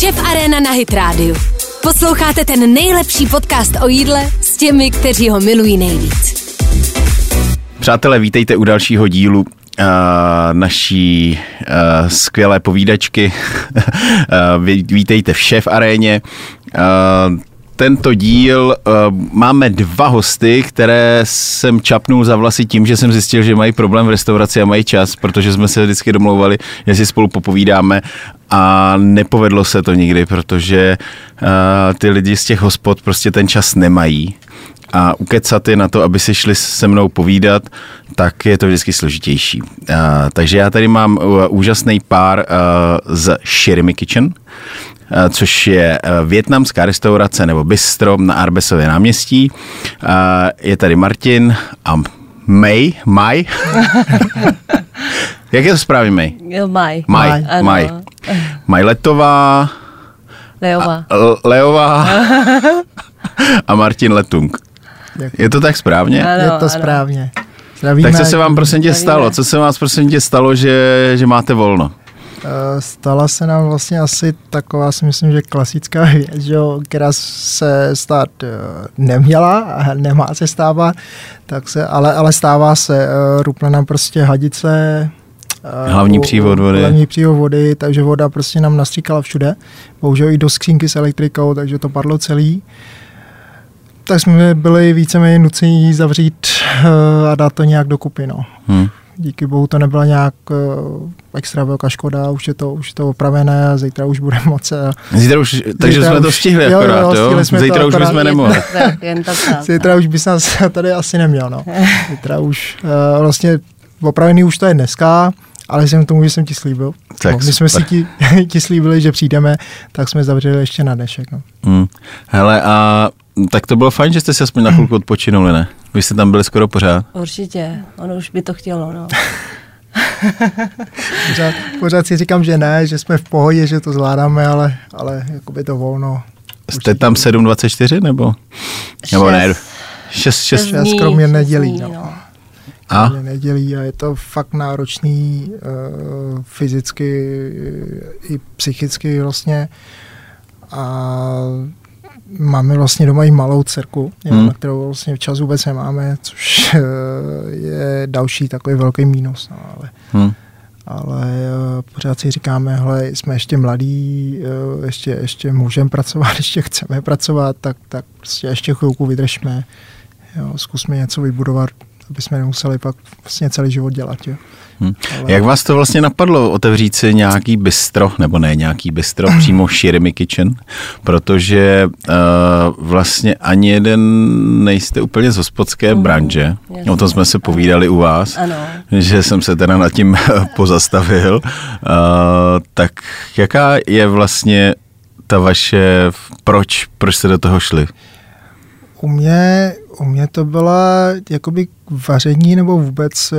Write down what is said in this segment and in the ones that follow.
Šef Arena na Hit Radio. Posloucháte ten nejlepší podcast o jídle s těmi, kteří ho milují nejvíc. Přátelé, vítejte u dalšího dílu uh, naší uh, skvělé povídačky. uh, vítejte v Šef Aréně. Uh, tento díl uh, máme dva hosty, které jsem čapnul za vlasy tím, že jsem zjistil, že mají problém v restauraci a mají čas, protože jsme se vždycky domlouvali, že si spolu popovídáme. A nepovedlo se to nikdy, protože uh, ty lidi z těch hospod prostě ten čas nemají a ukecat je na to, aby si šli se mnou povídat, tak je to vždycky složitější. Uh, takže já tady mám uh, úžasný pár uh, z Shirimi Kitchen, uh, což je větnamská restaurace nebo bistro na Arbesově náměstí. Je tady Martin a May, Maj. Jak je to správně, May? Maj. Maj, Maj. Maj Letová. Leová. A, Leová. a Martin Letung. Je to tak správně? Ano, je to ano. správně. Zdravíme. Tak co se vám prosím tě stalo? Co se vás prosím tě stalo, že, že máte volno? Eh, stala se nám vlastně asi taková, si myslím, že klasická věc, že, která se stát eh, neměla a nemá se stávat, tak se, ale, ale stává se. Eh, rupne nám prostě hadice, Hlavní přívod vody. Hlavní přívod vody, takže voda prostě nám nastříkala všude. Bohužel i do skřínky s elektrikou, takže to padlo celý tak jsme byli víceméně nuceni zavřít uh, a dát to nějak dokupy. No. Hmm. Díky bohu to nebyla nějak uh, extra velká škoda, už je to, už je to opravené a zítra už bude moc. Uh, zítra už, takže zítra jsme už, to stihli jo, akorát, jo? jo? Jsme zítra už bychom nemohli. zítra už bys nás tady asi neměl, no. Zítra už, uh, vlastně opravený už to je dneska, ale jsem tomu, že jsem ti slíbil. Tak no, my jsme si ti, ti slíbili, že přijdeme, tak jsme zavřeli ještě na dnešek. No. Hmm. Hele, a tak to bylo fajn, že jste si aspoň na chvilku odpočinuli, ne? Vy jste tam byli skoro pořád. Určitě, ono už by to chtělo, no. pořád, pořád si říkám, že ne, že jsme v pohodě, že to zvládáme, ale, ale jakoby to volno. Jste tam 7.24 nebo? Šest. Nebo ne? 6, 6, 6 kromě nedělí. No. no. A? nedělí a je to fakt náročný uh, fyzicky i psychicky vlastně. A máme vlastně doma i malou dcerku, hmm. na kterou vlastně včas vůbec nemáme, což eh, je další takový velký mínus. No, ale, hmm. ale uh, pořád si říkáme, hele, jsme ještě mladí, uh, ještě, ještě můžeme pracovat, ještě chceme pracovat, tak, tak prostě ještě chvilku vydržme, jo, zkusme něco vybudovat, aby jsme nemuseli pak vlastně celý život dělat. Jo. Hmm. Ale... Jak vás to vlastně napadlo otevřít si nějaký bistro, nebo ne nějaký bistro, přímo Shirimi Kitchen, protože uh, vlastně ani jeden nejste úplně z hospodské mm, branže, jasně. o tom jsme se povídali u vás, ano. že jsem se teda nad tím pozastavil. Uh, tak jaká je vlastně ta vaše, proč, proč jste do toho šli? U mě, u mě to byla jakoby vaření nebo vůbec, eh,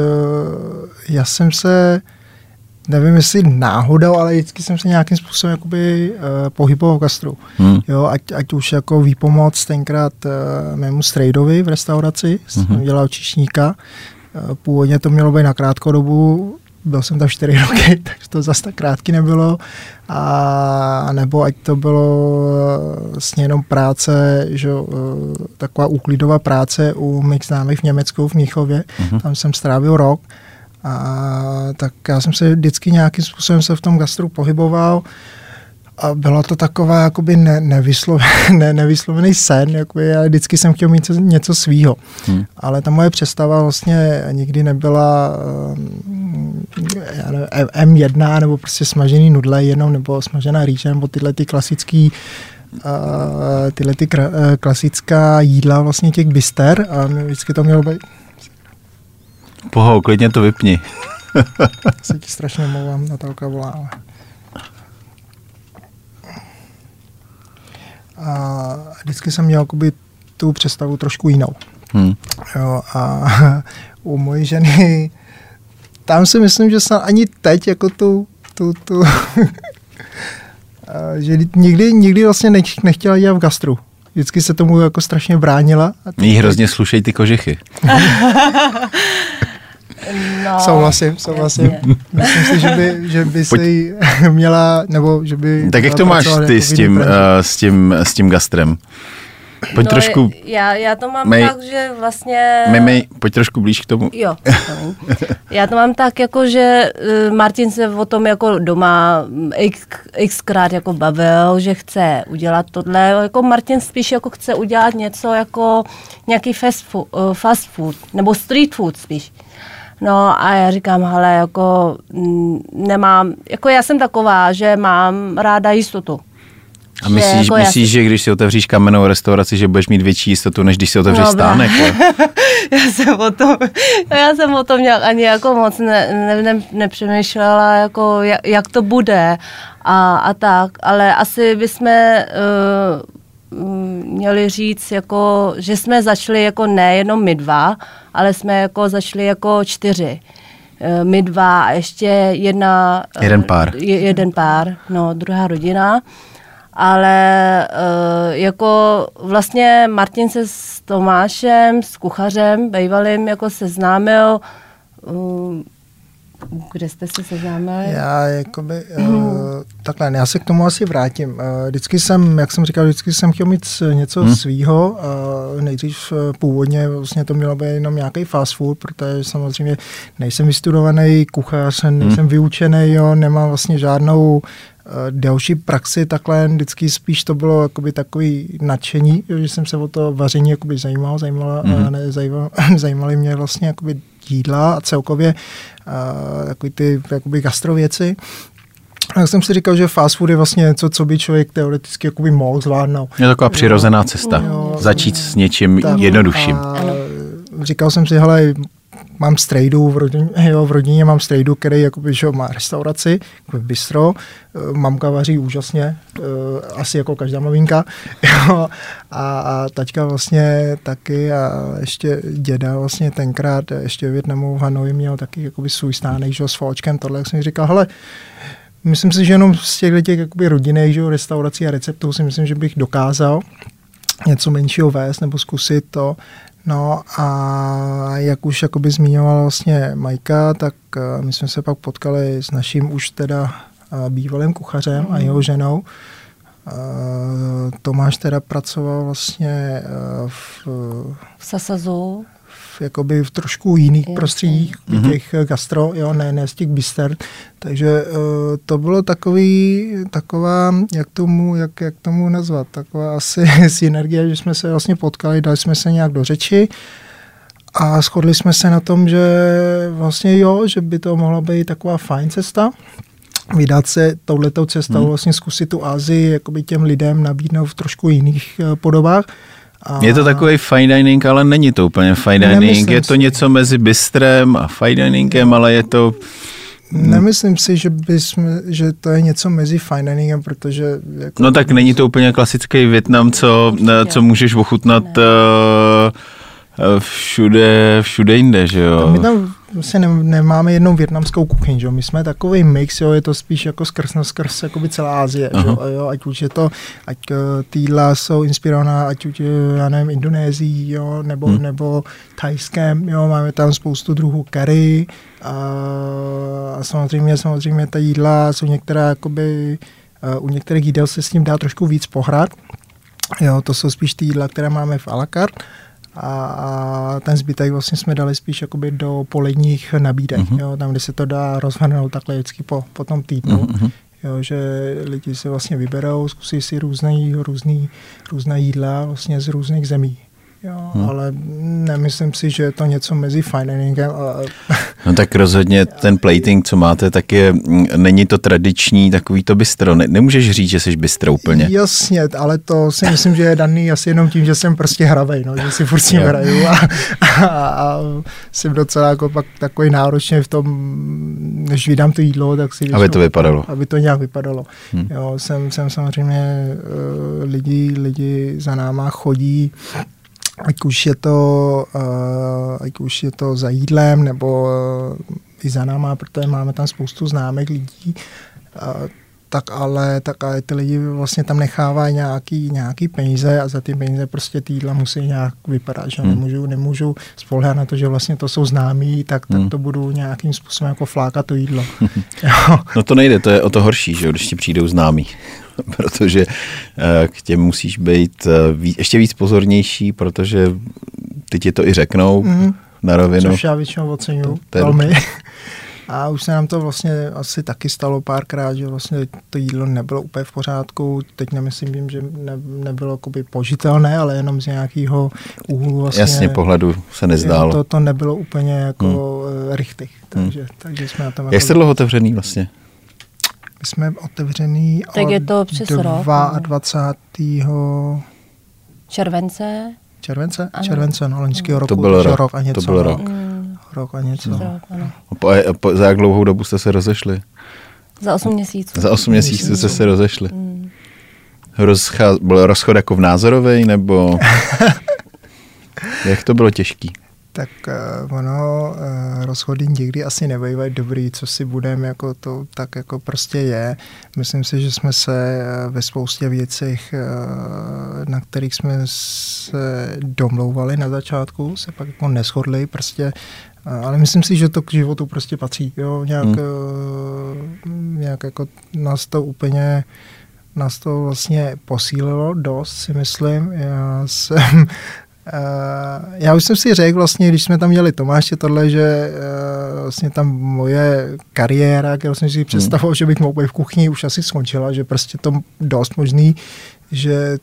já jsem se, nevím jestli náhodou, ale vždycky jsem se nějakým způsobem jakoby uh, pohyboval v gastru. Hmm. Jo, ať, ať už jako výpomoc tenkrát uh, mému strejdovi v restauraci, hmm. jsem dělal čišníka, původně to mělo být na krátkou dobu, byl jsem tam čtyři roky, takže to zase tak krátký nebylo. A nebo ať to bylo vlastně jenom práce, že, eh, taková úklidová práce u mých známých v Německu, v Míchově. Uh-huh. Tam jsem strávil rok. A tak já jsem se vždycky nějakým způsobem se v tom gastru pohyboval a bylo to taková jakoby ne, nevysloven, ne, nevyslovený sen, jakoby já vždycky jsem chtěl mít něco svýho. Hmm. Ale ta moje představa vlastně nikdy nebyla um, já nevím, M1 nebo prostě smažený nudle jenom nebo smažená rýže nebo tyhle ty klasický uh, tyhle ty kra, uh, klasická jídla vlastně těch bister a vždycky to mělo být Pohou, klidně to vypni. se ti strašně mluvám, Natálka volá, ale... a vždycky jsem měl jakoby tu představu trošku jinou. Hmm. Jo, a u mojí ženy, tam si myslím, že jsem ani teď jako tu, tu, tu že nikdy, nikdy vlastně nechtěla dělat v gastru. Vždycky se tomu jako strašně bránila. Jí hrozně slušej ty kožichy. No, Souhlasím, souhlasím. jasně. Myslím si, že by, že by Pojď. si měla, nebo že by... Tak jak to máš ty jako s tím, uh, branži. s tím, s tím gastrem? Pojď no, trošku, Já, já to mám Mej- tak, že vlastně... Mimi, pojď trošku blíž k tomu. Jo, já to mám tak, jako že eh, Martin se o tom jako doma x, xkrát jako bavil, že chce udělat tohle. Jako Martin spíš jako chce udělat něco jako nějaký fast food, eh, fast food nebo street food spíš. No a já říkám, hele, jako mm, nemám, jako já jsem taková, že mám ráda jistotu. A Že myslíš, jako já myslíš že když si otevříš kamennou restauraci, že budeš mít větší jistotu, než když si otevřeš No, stánek? já jsem o tom, já jsem o tom nějak ani jako moc ne, ne, ne, nepřemýšlela, jako jak, jak to bude a, a tak, ale asi bychom uh, měli říct, jako, že jsme začali jako nejenom my dva, ale jsme jako začali jako čtyři. Eh, My dva a ještě jedna... eh, Jeden pár. Je, jeden pár, no, druhá rodina. Ale uh, jako vlastně Martin se s Tomášem, s kuchařem, bývalým, jako seznámil, uh, kde jste se seznámili? Já jakoby, uh, takhle, já se k tomu asi vrátím. Uh, vždycky jsem, jak jsem říkal, vždycky jsem chtěl mít něco hmm. svýho. Uh, nejdřív uh, původně vlastně to mělo být jenom nějaký fast food, protože samozřejmě nejsem vystudovaný kuchař, nejsem hmm. vyučený, jo, nemám vlastně žádnou uh, další praxi, takhle vždycky spíš to bylo jakoby takový nadšení, že jsem se o to vaření jakoby zajímal, zajímala, Mhm. mm. ne, zajímal, zajímaly mě vlastně jakoby jídla a celkově uh, takový ty jakoby gastrověci. A já jsem si říkal, že fast food je vlastně něco, co by člověk teoreticky jakoby mohl zvládnout. Je to taková přirozená cesta. Jo. Začít s něčím Tak, jednodušším. A říkal jsem si, hele, mám strejdu v rodině, jo, v rodině mám strejdu, který jakoby, že má restauraci, jakoby bistro, Eh, mamka vaří úžasně, eh, asi jako každá maminka, jo, a, a taťka vlastně taky a ještě děda vlastně tenkrát ještě v Větnamu v Hanoji měl taky jakoby svůj stánek, že s fočkem, tohle, jak jsem říkal, hele, myslím si, že jenom z těch těch jakoby rodinných, že restaurací a receptů si myslím, že bych dokázal něco menšího vést nebo zkusit to. No a jak už jakoby zmiňoval vlastně Majka, tak uh, my jsme se pak potkali s naším už teda uh, bývalým kuchařem a jeho ženou. Uh, Tomáš teda pracoval vlastně v, V Sasazu. V, jakoby v trošku jiných Jasně. prostředích, Mhm. mm-hmm. těch eh, gastro, jo, ne, ne z těch bister. Takže uh, to bylo takový, taková, jak tomu, jak, jak tomu nazvat, taková asi synergie, že jsme se vlastně potkali, dali jsme se nějak do řeči a shodli jsme se na tom, že vlastně jo, že by to mohla být taková fajn cesta, vydat se touhletou cestou, Hmm. vlastně zkusit tu Asii, jakoby těm lidem nabídnout v trošku jiných eh, podobách. A Je to takový fine dining, ale není to úplně fine dining. Nemyslím Je to si. něco mezi bistrem a fine diningem, ale je to... Nemyslím si, že, bysme, že to je něco mezi fine diningem, protože... Jako, No tak není to úplně klasický Větnam, co, Určitě. co můžeš ochutnat Ne. uh, všude, všude jinde, že jo? My tam vlastně ne, nemáme jednou větnamskou kuchyň, že jo? My jsme takový mix, jo, je to spíš jako skrz na skrz jakoby celá Azie, že jo? Ať už je to, ať uh, ty jídla jsou inspirovaná, ať už, eh, já nevím, Indonésií, jo, nebo, Hmm. nebo Thajskem, jo, máme tam spoustu druhů curry a, a samozřejmě, samozřejmě ta jídla jsou některá, jakoby, uh, u některých jídel se s tím dá trošku víc pohrát, Jo, to jsou spíš ty jídla, které máme v à la carte a, a ten zbytek vlastně jsme dali spíš jakoby do poledních nabídek, mm-hmm. jo, tam, kde se to dá rozhrnout takhle vždycky po, po tom týdnu. Mhm. Jo, že lidi si vlastně vyberou, zkusí si různý, různý, různá jídla vlastně z různých zemí. Jo, Hmm. ale nemyslím si, že je to něco mezi fine diningem a No tak rozhodně ten plating, co máte, tak je, mm, není to tradiční takový to bistro. Ne, nemůžeš říct, že jsi bistro úplně. Jasně, ale to si myslím, že je daný asi jenom tím, že jsem prostě hravej, no, že si furt s hraju a, a, a, jsem docela jako pak takový náročný v tom, než vydám to jídlo, tak si Aby to vypadalo. Aby to nějak vypadalo. Hm. Hmm. Jo, jsem, jsem samozřejmě uh, lidi, lidi za náma chodí, ať už je to, uh, ať už je to za jídlem, nebo uh, i za náma, protože máme tam spoustu známek lidí. Uh, tak ale, tak ale ty lidi vlastně tam nechávají nějaký, nějaký peníze a za ty peníze prostě ty jídla musí nějak vypadat, že hmm. nemůžu, nemůžu spolehat na to, že vlastně to jsou známí, tak, tak hmm. to budu nějakým způsobem jako flákat to jídlo. no to nejde, to je o to horší, že když ti přijdou známí. protože eh, k těm musíš být eh, ještě víc pozornější, protože ty ti to i řeknou mm. na rovinu. Což já většinou oceňuji velmi. A už se nám to vlastně asi taky stalo párkrát, že vlastně to jídlo nebylo úplně v pořádku. Teď nemyslím, že ne, nebylo jakoby požitelné, ale jenom z nějakého úhlu vlastně. Jasně, pohledu se nezdálo. To, to nebylo úplně jako hmm. richtig. Takže, hmm. takže jsme na tom Jak jako jste dlouho otevřený vlastně? My jsme otevřený tak je to přes 22. Rok, července. Července? Ano. Července, no, loňského roku. To byl rok, rok a něco. To byl rok. Mm. Rok a něco. Mm. Rok, ano. A po, a po, za jak dlouhou dobu jste se rozešli? Za 8 měsíců. Za 8 měsíců jste se rozešli. Mm. Rozcha, byl rozchod jako v názorovej, nebo jak to bylo těžký? Tak uh, ono, uh, rozchody někdy asi nebývají dobrý, co si budeme, jako to tak jako prostě je. Myslím si, že jsme se uh, ve spoustě věcech, uh, na kterých jsme se domlouvali na začátku, se pak jako neschodli, prostě uh, ale myslím si, že to k životu prostě patří. Jo? Nějak, hmm. uh, nějak jako nás to úplně nás to vlastně posílilo dost, si myslím. Já jsem já už jsem si řekl vlastně, když jsme tam měli Tomáše tohle, že uh, vlastně tam moje kariéra, kterou jsem si hmm. představoval, hmm. že bych mohl být v kuchyni, už asi skončila, že prostě to dost možný, že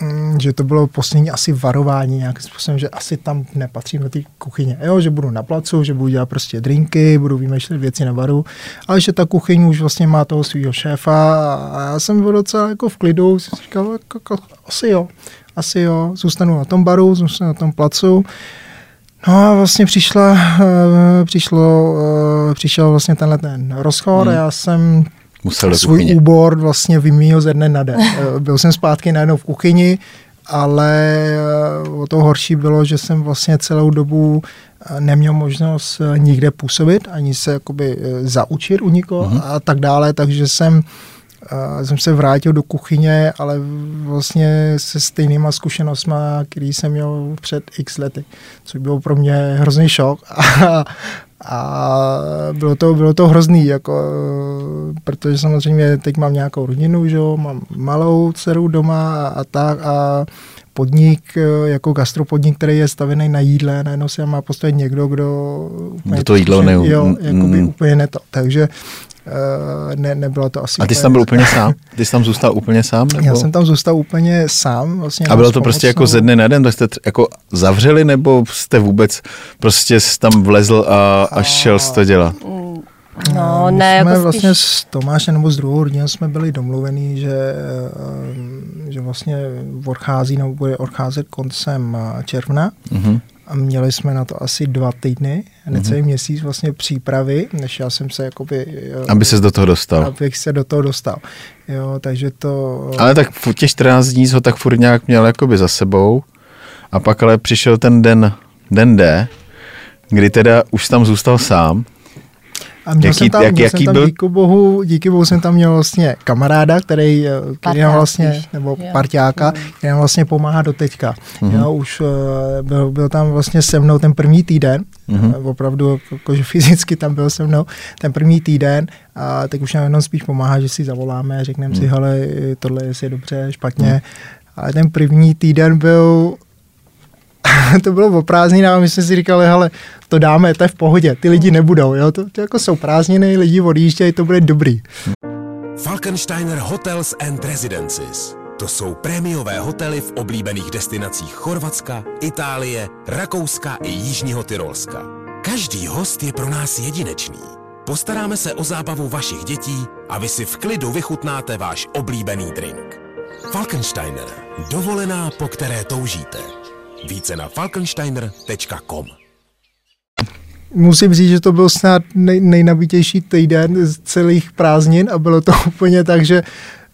mm, že to bylo poslední asi varování nějakým způsobem, že asi tam nepatřím do té kuchyně. Jo, že budu na placu, že budu dělat prostě drinky, budu vymýšlet věci na baru, ale že ta kuchyň už vlastně má toho svého šéfa a já jsem byl docela jako v klidu, jsem říkal, jako, jako, asi jo asi jo, zůstanu na tom baru, zůstanu na tom placu. No a vlastně přišla, uh, přišlo, uh, přišel vlastně tenhle ten rozchod hmm. a já jsem Musel svůj kuchyně. úbor vlastně vymýl ze dne na den. Eh, byl jsem zpátky najednou v kuchyni, ale o to horší bylo, že jsem vlastně celou dobu neměl možnost nikde působit, ani se jakoby zaučit u nikoho uh-huh. a tak dále, takže jsem a jsem se vrátil do kuchyně, ale vlastně se stejnýma zkušenostmi, který jsem měl před x lety, což bylo pro mě hrozný šok. A, a bylo to, bylo to hrozný, jako, protože samozřejmě teď mám nějakou rodinu, že jo, mám malou dceru doma a, a tak a podnik, jako gastropodnik, který je stavěný na jídle, najednou se má postavit někdo, kdo... Úplně to jídlo ne... Jo, jakoby mm. úplně ne to. Takže ne, nebylo to asi... A ty jsi tam byl úplně sám? Ty jsi tam zůstal úplně sám? Nebo? Já jsem tam zůstal úplně sám. Vlastně a bylo to prostě jako ze dne na den, to jste jako zavřeli, nebo jste vůbec prostě tam vlezl a, a šel jsi to dělat? No, My ne, jsme jako vlastně spíš... s Tomášem nebo s druhou rodinou jsme byli domluvení, že, eh, že vlastně odchází nebo bude odcházet koncem eh, června. Mm-hmm a měli jsme na to asi dva týdny, necelý mm-hmm. měsíc vlastně přípravy, než já jsem se jakoby... Aby se do toho dostal. Abych se do toho dostal. Jo, takže to... Ale tak těch 14 dní ho tak furt nějak měl jakoby za sebou a pak ale přišel ten den, den D, kdy teda už tam zůstal sám a měl jaký, jsem tam, jak, měl jaký jsem tam byl? díky bohu, díky bohu jsem tam měl vlastně kamaráda, který, který nám vlastně, nebo jo. parťáka, mm. který nám vlastně pomáhá do teďka. Mm. Jo, už uh, byl, byl, tam vlastně se mnou ten první týden, mm. uh, opravdu jakože fyzicky tam byl se mnou ten první týden a teď už nám jenom spíš pomáhá, že si zavoláme, řekneme mm. si, hele, tohle je dobře, špatně. Mm. Ale ten první týden byl to bylo o prázdninách my jsme si říkali, hele, to dáme, to je v pohodě, ty lidi nebudou, jo, to, to jako jsou prázdniny, lidi odjíždějí, to bude dobrý. Falkensteiner Hotels and Residences. To jsou prémiové hotely v oblíbených destinacích Chorvatska, Itálie, Rakouska i Jižního Tyrolska. Každý host je pro nás jedinečný. Postaráme se o zábavu vašich dětí a vy si v klidu vychutnáte váš oblíbený drink. Falkensteiner. Dovolená, po které toužíte. Více na falkensteiner.com Musím říct, že to byl snad nej, nejnabitější týden z celých prázdnin a bylo to úplně tak, že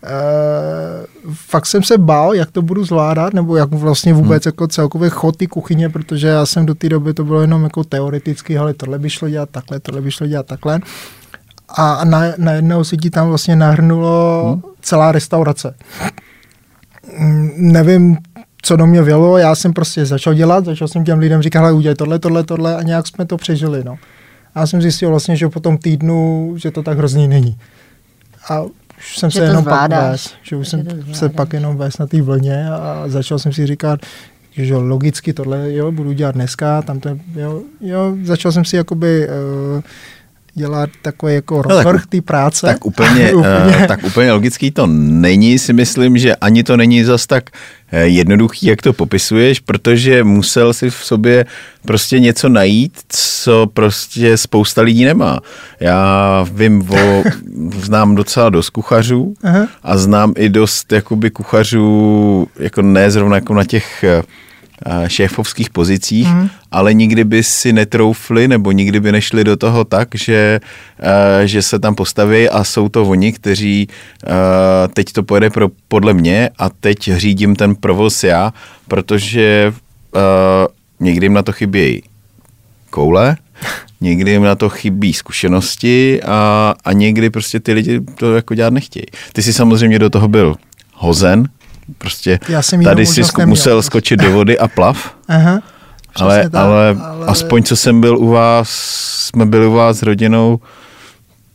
Uh, fakt jsem se bál, jak to budu zvládat, nebo jak vlastně vůbec hmm. jako celkově chod ty kuchyně, protože já jsem do té doby to bylo jenom jako teoreticky, ale tohle by šlo dělat takhle, tohle by šlo dělat takhle. a na, najednou se ti tam vlastně nahrnulo hmm. celá restaurace. Mm, Nevím, co do mě vělo, já jsem prostě začal dělat, začal jsem těm lidem říkat, hele, udělej tohle, tohle, tohle a nějak jsme to přežili, no. A já jsem zjistil vlastně, že po tom týdnu, že to tak hrozný není. A už jsem Že se jenom pak zvládáš. vést, že už Že jsem se pak jenom vést na té vlně a začal jsem si říkat, že logicky tohle, jo, budu dělat dneska, tam to, jo, jo, začal jsem si jakoby uh, dělat takový jako tak- rozvrh té práce. Tak úplně, úplně. tak úplně logický to není, si myslím, že ani to není zas tak eh, jednoduchý, jak to popisuješ, protože musel si v sobě prostě něco najít, co prostě spousta lidí nemá. Já vím o, znám docela dost kuchařů Aha. a znám i dost jakoby kuchařů, jako ne zrovna jako na těch eh, eh, šéfovských pozicích, mm. ale nikdy by si netroufli nebo nikdy by nešli do toho tak, že, eh, že se tam postaví a jsou to oni, kteří eh, teď to pojede pro, podle mě a teď řídím ten provoz já, protože eh, někdy jim na to chybějí koule, někdy jim na to chybí zkušenosti a, a někdy prostě ty lidi to jako dělat nechtějí. Ty jsi samozřejmě do toho byl hozen, prostě Já jsem tady si neměl. musel skočit do vody a plav, Aha, ale, tak, ale, aspoň co jsem byl u vás, jsme byli u vás s rodinou,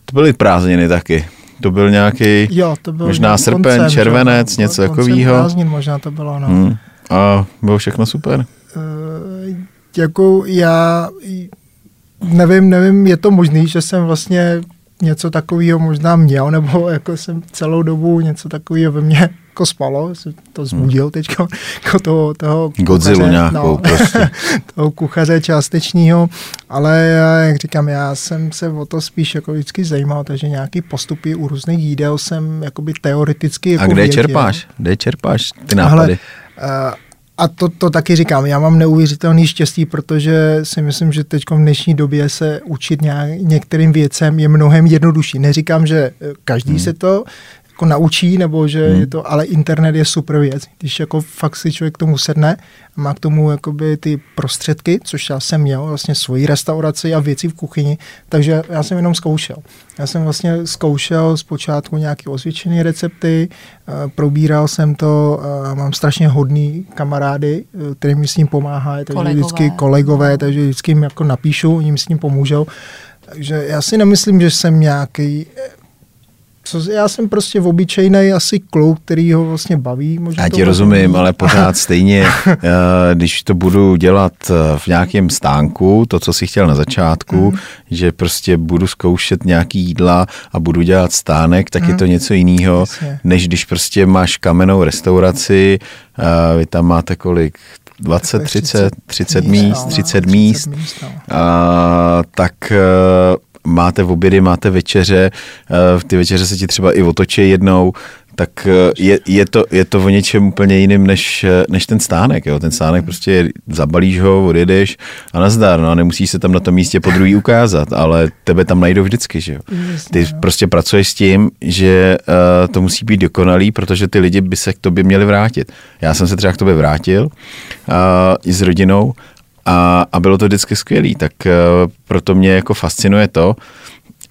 to byly prázdniny taky. To byl nějaký, Jo, to byl možná srpen, koncem, že červenec, no, něco takového. prázdnin možná to bylo, no. hmm, a bylo všechno super. Eh, jako já nevím, nevím, je to možný, že jsem vlastně něco takového možná měl, nebo jako jsem celou dobu něco takového ve mně jako spalo, jsem to zbudil teď jako toho, toho Godzillu kuchaře, nějakou prostě. toho kuchaře částečního, ale jak říkám, já jsem se o to spíš jako vždycky zajímal, takže nějaký postupy u různých jídel jsem jakoby teoreticky jako A kde věděl. čerpáš? Kde čerpáš ty nápady? eh, a to, to taky říkám, já mám neuvěřitelný štěstí, protože si myslím, že teď v dnešní době se učit nějak, některým věcem je mnohem jednodušší. Neříkám, že eh, každý hmm. se to jako naučí, nebo že hmm. je to, ale internet je super věc. Když jako fakt si člověk k tomu sedne, a má k tomu jakoby ty prostředky, což já jsem měl, vlastně svoji restauraci a věci v kuchyni, takže já jsem jenom zkoušel. Já jsem vlastně zkoušel zpočátku nějaké osvědčené recepty, eh, probíral jsem to, eh, mám strašně hodný kamarády, eh, kterým mi s ním pomáhají, takže Kolegové. vždycky kolegové, takže vždycky jim jako napíšu, oni mi s ním pomůžou. Takže já si nemyslím, že jsem nějaký co, já jsem prostě obyčejný asi kluk, který ho vlastně baví. Možná Já ti rozumím, není. ale pořád stejně, eh, když to budu dělat eh, v nějakém stánku, to, co si chtěl na začátku, Mhm. že prostě budu zkoušet nějaký jídla a budu dělat stánek, tak je to něco jiného, Mhm. Jasně. než když prostě máš kamennou restauraci, eh, vy tam máte kolik? 20, 30, 30 míst, no, 30 míst, no. a, tak máte v obědy, máte večeře, eh, ty večeře se ti třeba i otočí jednou, tak eh, je, je, to, je to o něčem úplně jiným než, eh, než ten stánek. Jo? Ten stánek prostě zabalíš ho, odjedeš a nazdar, no a nemusíš se tam na tom místě po druhý ukázat, ale tebe tam najdou vždycky, že jo. Ty prostě pracuješ s tím, že uh, to musí být dokonalý, protože ty lidi by se k tobě měli vrátit. Já jsem se třeba k tobě vrátil uh, i s rodinou a, a bylo to vždycky skvělý, tak uh, proto mě jako fascinuje to,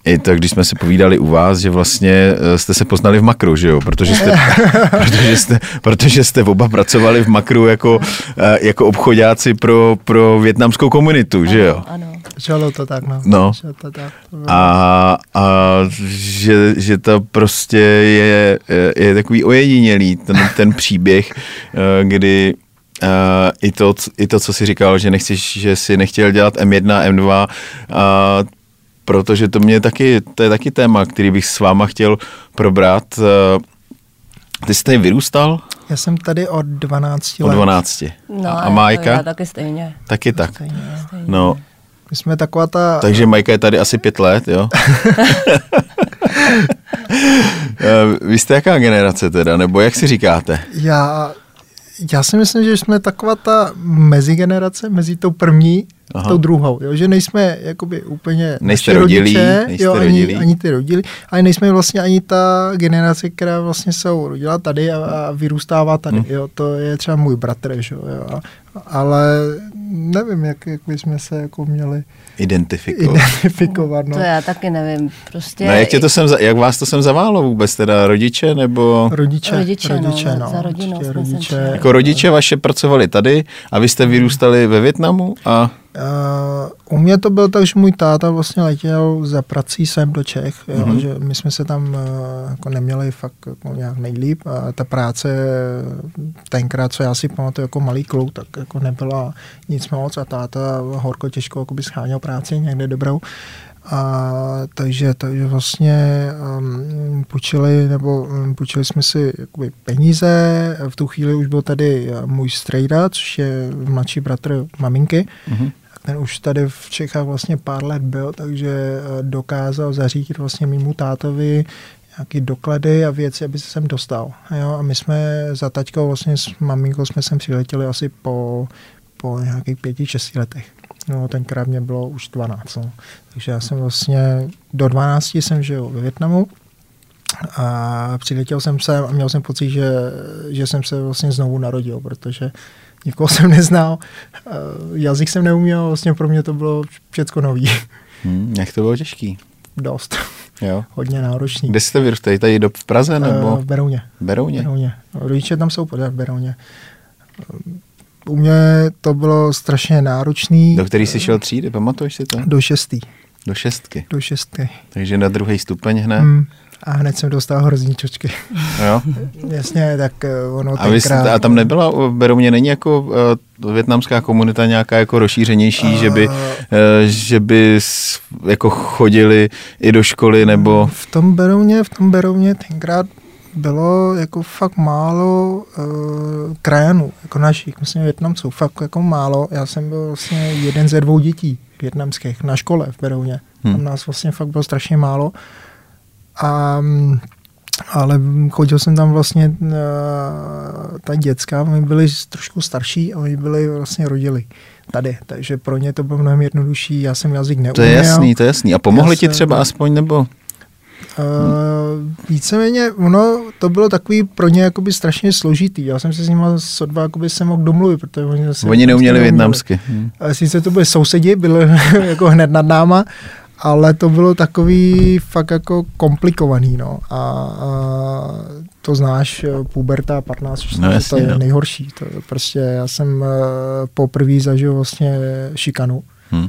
i to, když jsme se povídali u vás, že vlastně eh, jste se poznali v makru, že jo? Protože jste, protože jste, protože jste oba pracovali v makru jako, eh, jako obchodáci pro, pro větnamskou komunitu, že jo? Ano. Začalo to tak, no. No. To tak. A, a že, že to prostě je, je takový ojedinělý, ten, ten příběh, eh, kdy uh, i, to, i to, co jsi říkal, že nechceš, že si nechtěl dělat M1, M2, uh, protože to mě taky, to je taky téma, který bych s váma chtěl probrat. Uh, ty jsi tady vyrůstal Já jsem tady od 12 od let. 12. No, a, a Majka? Já taky stejně. Taky tak. Stejně. No, My jsme taková ta... takže Majka je tady asi pět let, jo? Eh, Vy jste jaká generace teda, nebo jak si říkáte? Já, já si myslím, že jsme taková ta mezigenerace, mezi tou první Aha. tou druhou, jo, že nejsme jakoby úplně Nejste naši rodilí, rodiče, nejste jo, ani, rodilí. ani ty rodilí, ale nejsme vlastně ani ta generace, která vlastně se rodila tady a, a vyrůstává tady, Hm. jo, to je třeba můj bratr, že jo, jo, a, ale nevím, jak, jak bychom se jako měli Identifikovat. identifikovat, no. To já taky nevím. Prostě No, jak, tě to sem, za- jak vás to sem zaválo vůbec, teda rodiče nebo... Rodiče, Rodiče, no, rodiče, za rodinou určitě jsme sem rodiče. Jako rodiče vaše pracovali tady a vy jste vyrůstali ve Větnamu a Uh, u mě to bylo tak, že můj táta vlastně letěl za prací sem do Čech, jo, Mhm. že my jsme se tam uh, jako neměli fakt jako nějak nejlíp a ta práce tenkrát, co já si pamatuju jako malý kluk, tak jako nebyla nic moc a táta horko těžko jako by scháněl práci někde dobrou. A takže, takže vlastně um, půjčili, nebo um, půjčili jsme si jakoby peníze. V tu chvíli už byl tady uh, můj strejda, což je mladší bratr maminky. Mhm. Ten už tady v Čechách vlastně pár let byl, takže uh, dokázal zařídit vlastně mimo tátovi nějaký doklady a věci, aby se sem dostal. Jo? A my jsme za taťkou vlastně s maminkou jsme sem přiletěli asi po, po nějakých pěti, šesti letech. No, tenkrát mě bylo už 12. No. Takže já jsem vlastně do 12 jsem žil ve Větnamu a přiletěl jsem sem a měl jsem pocit, že, že jsem se vlastně znovu narodil, protože nikoho jsem neznal, eh, jazyk jsem neuměl, vlastně pro mě to bylo všechno nový. hm, jak to bylo těžký. Dost, Jo. hodně náročný. Kde jste vyrůstali? Tady do, v Praze Eh, nebo V Berouně. v Berouně? Berouně. Rodiče tam jsou pořád v Berouně. U mě to bylo strašně náročný. Do který jsi šel třídy, pamatuješ si to? Do šestý. Do šestky. Do šestky. Takže na druhý stupeň hned. Hmm. A hned jsem dostal hrozný čočky. Jo. Jasně, tak eh, ono A, vy, jste- tenkrát... a tam nebyla v Berouně, není jako uh, větnamská komunita nějaká jako rozšířenější, že by, uh, že by s, jako chodili i do školy nebo... V tom Berouně, v tom Berouně tenkrát bylo jako fakt málo uh, krajanů, jako našich, myslím Větnamců, fakt jako málo. Já jsem byl vlastně jeden ze dvou dětí větnamských na škole v Berouně. Hmm. Tam nás vlastně fakt bylo strašně málo. A, ale chodil jsem tam vlastně, uh, ta děcka, oni byli trošku starší a oni byli vlastně rodili tady, takže pro ně to bylo mnohem jednodušší, já jsem jazyk neuměl. To je jasný, to je jasný. A pomohli Já ti třeba aspoň nebo... Uh, víceméně, ono to bylo takový pro ně jakoby strašně složitý. Já jsem se s nimi sotva jakoby se mohl domluvit, protože oni zase Oni neuměli větnamsky větnamsky. Hm. A Sice to byli sousedi, byli jako hned nad náma, ale to bylo takový fakt jako komplikovaný, no. A, a to znáš, eh, puberta, 15, 16, No to jasně, je no. nejhorší. To je prostě, já jsem poprvé zažil vlastně šikanu Hm.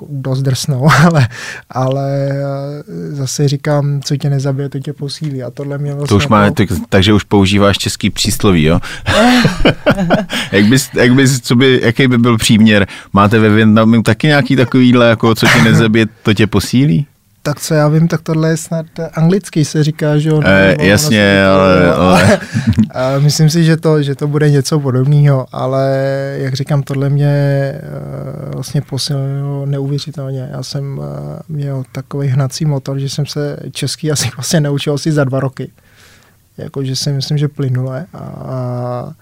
Jako dost drsnou, ale, ale eh, zase říkám, co tě nezabije, to tě posílí. A tohle mě vlastně To už má, jako- tak, takže už používáš český přísloví, jo? jak bys, jak bys, co by, jaký by byl příměr? Máte ve Větnamu taky nějaký takovýhle, jako co tě nezabije, to tě posílí? Tak co já vím, tak tohle je snad anglicky se říká, že jo? Eh, ono jasně, to- ale- ale- a myslím si, že to, že to bude něco podobného, ale jak říkám, tohle mě eh, vlastně posililo neuvěřitelně. Já jsem eh, měl takový hnací motor, že jsem se český asi vlastně naučil asi za dva roky. Jako, že si myslím, že plynule a, a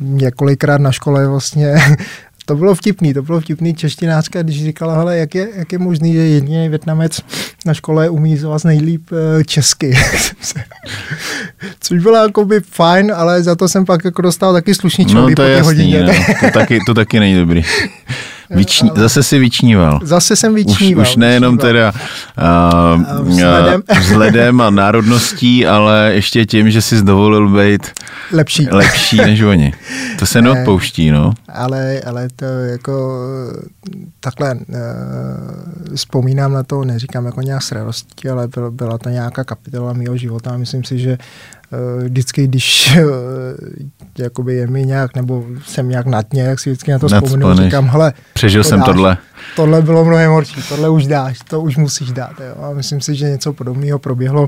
několikrát na škole vlastně to bylo vtipný, to bylo vtipný češtinářka, když říkala, hele, jak je, jak je možný, že jediný Větnamec na škole umí z vás nejlíp eh, česky. Což bylo jako by fajn, ale za to jsem pak jako dostal taky slušný No čolí to po je té jasný, hodině. no. to, taky, to taky není dobrý. Vyční, zase si vyčníval. Zase jsem Už, vyčníval. už nejenom vyčníval. teda uh, A vzhledem. vzhledem a národností, ale ještě tím, že jsi dovolil být Lepší. lepší než oni. To se Ne. neodpouští, no. ale, ale to jako takhle uh, vzpomínám na to, neříkám jako nějak s radostí, ale byl, byla to nějaká kapitola mého života a myslím si, že vždycky, když uh, jakoby je mi nějak, nebo jsem nějak na dně, jak si vždycky na to vzpomínám, Nacpaný. říkám, hele, Přežil to jsem dáš. tohle. tohle bylo mnohem horší, tohle už dáš, to už musíš dát. Jo. A myslím si, že něco podobného proběhlo,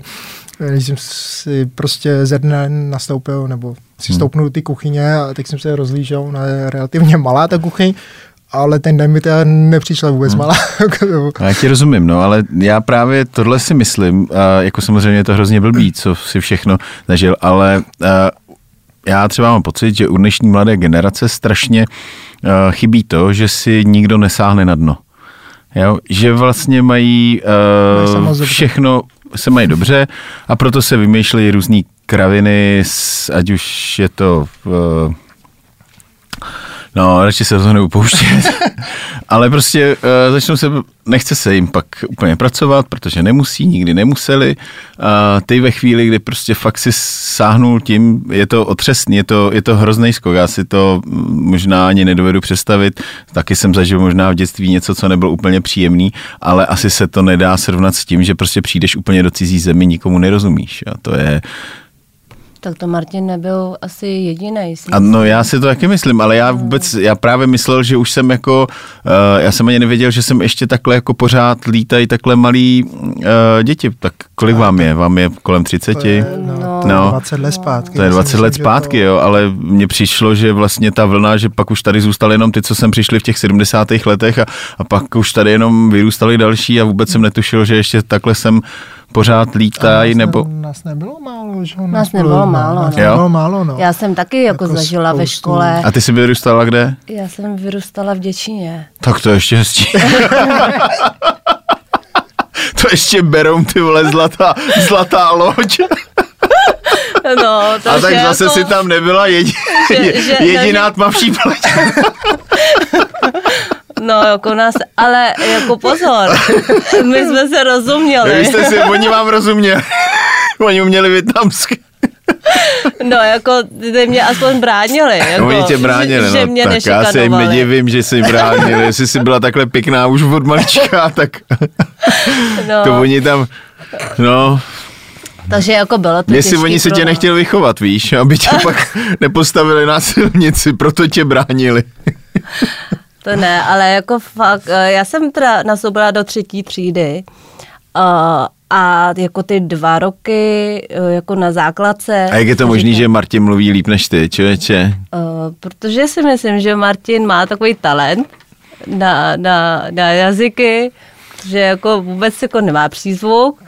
když jsem si prostě ze dne nastoupil, nebo si Hmm. stoupnul do té kuchyně a teď jsem se rozlížel, je relativně malá ta kuchyň, ale ten den mi teda nepřišla vůbec Hmm. malá. Já ti rozumím, no, ale já právě tohle si myslím, a jako samozřejmě je to hrozně blbý, co si všechno zažil, ale já třeba mám pocit, že u dnešní mladé generace strašně chybí to, že si nikdo nesáhne na dno. Jo? Že vlastně mají uh, všechno, se mají dobře a proto se vymýšlejí různé kraviny, ať už je to... Uh, No, radši se toho neupouštět. Ale prostě uh, začnou se, nechce se jim pak úplně pracovat, protože nemusí, nikdy nemuseli. A ty ve chvíli, kdy prostě fakt si sáhnul tím, je to otřesný, je to, je to hrozný skok. Já si to možná ani nedovedu představit. Taky jsem zažil možná v dětství něco, co nebylo úplně příjemný, ale asi se to nedá srovnat s tím, že prostě přijdeš úplně do cizí zemi, nikomu nerozumíš. A to je, Tak to Martin nebyl asi jediný. a no já si to taky myslím, ale já vůbec, já právě myslel, že už jsem jako, uh, já jsem ani nevěděl, že jsem ještě takhle jako pořád lítají takhle malí uh, děti. Tak kolik vám je? Vám je kolem 30? To je, no, No. to je No. 20 let zpátky. To je Já si 20 myslím, let zpátky, to- jo, ale mně přišlo, že vlastně ta vlna, že pak už tady zůstaly jenom ty, co sem přišli v těch 70. letech a, a pak už tady jenom vyrůstali další a vůbec jsem netušil, že ještě takhle sem pořád lítají, nás, nebo... ne, nás nebylo málo, že? jo? Nás bylo- nebylo málo, Nás no. Jo? nebylo málo, no. Já jsem taky jako, Jako zažila ve spoustu. škole. A ty jsi vyrůstala kde? Já jsem vyrůstala v Děčíně. Tak to ještě hezčí. to ještě berou ty vole zlatá, zlatá loď. No, A tak zase jako, si tam nebyla jedi, Že- že- jediná tmavší pleť. No, jako nás, ale jako pozor, my jsme se rozuměli. Vy jste si, oni vám rozuměli. Oni uměli větnamsky. No, jako ty mě aspoň bránili. Jako, Oni tě bránili, že, že no, mě tak já se jim nedivím, že si bránili. Jestli jsi byla takhle pěkná už od malička, tak No, to oni tam, no, takže jako bylo to jestli oni se tě nechtěli vychovat, víš, aby tě pak nepostavili na silnici, proto tě bránili. To ne, ale jako fakt, eh, já jsem teda nastoupila do třetí třídy eh, a jako ty dva roky eh, jako na základce. A jak je to možný, že Martin mluví líp než ty, člověče? Uh, protože si myslím, že Martin má takový talent na, na, na jazyky, že jako vůbec jako nemá přízvuk.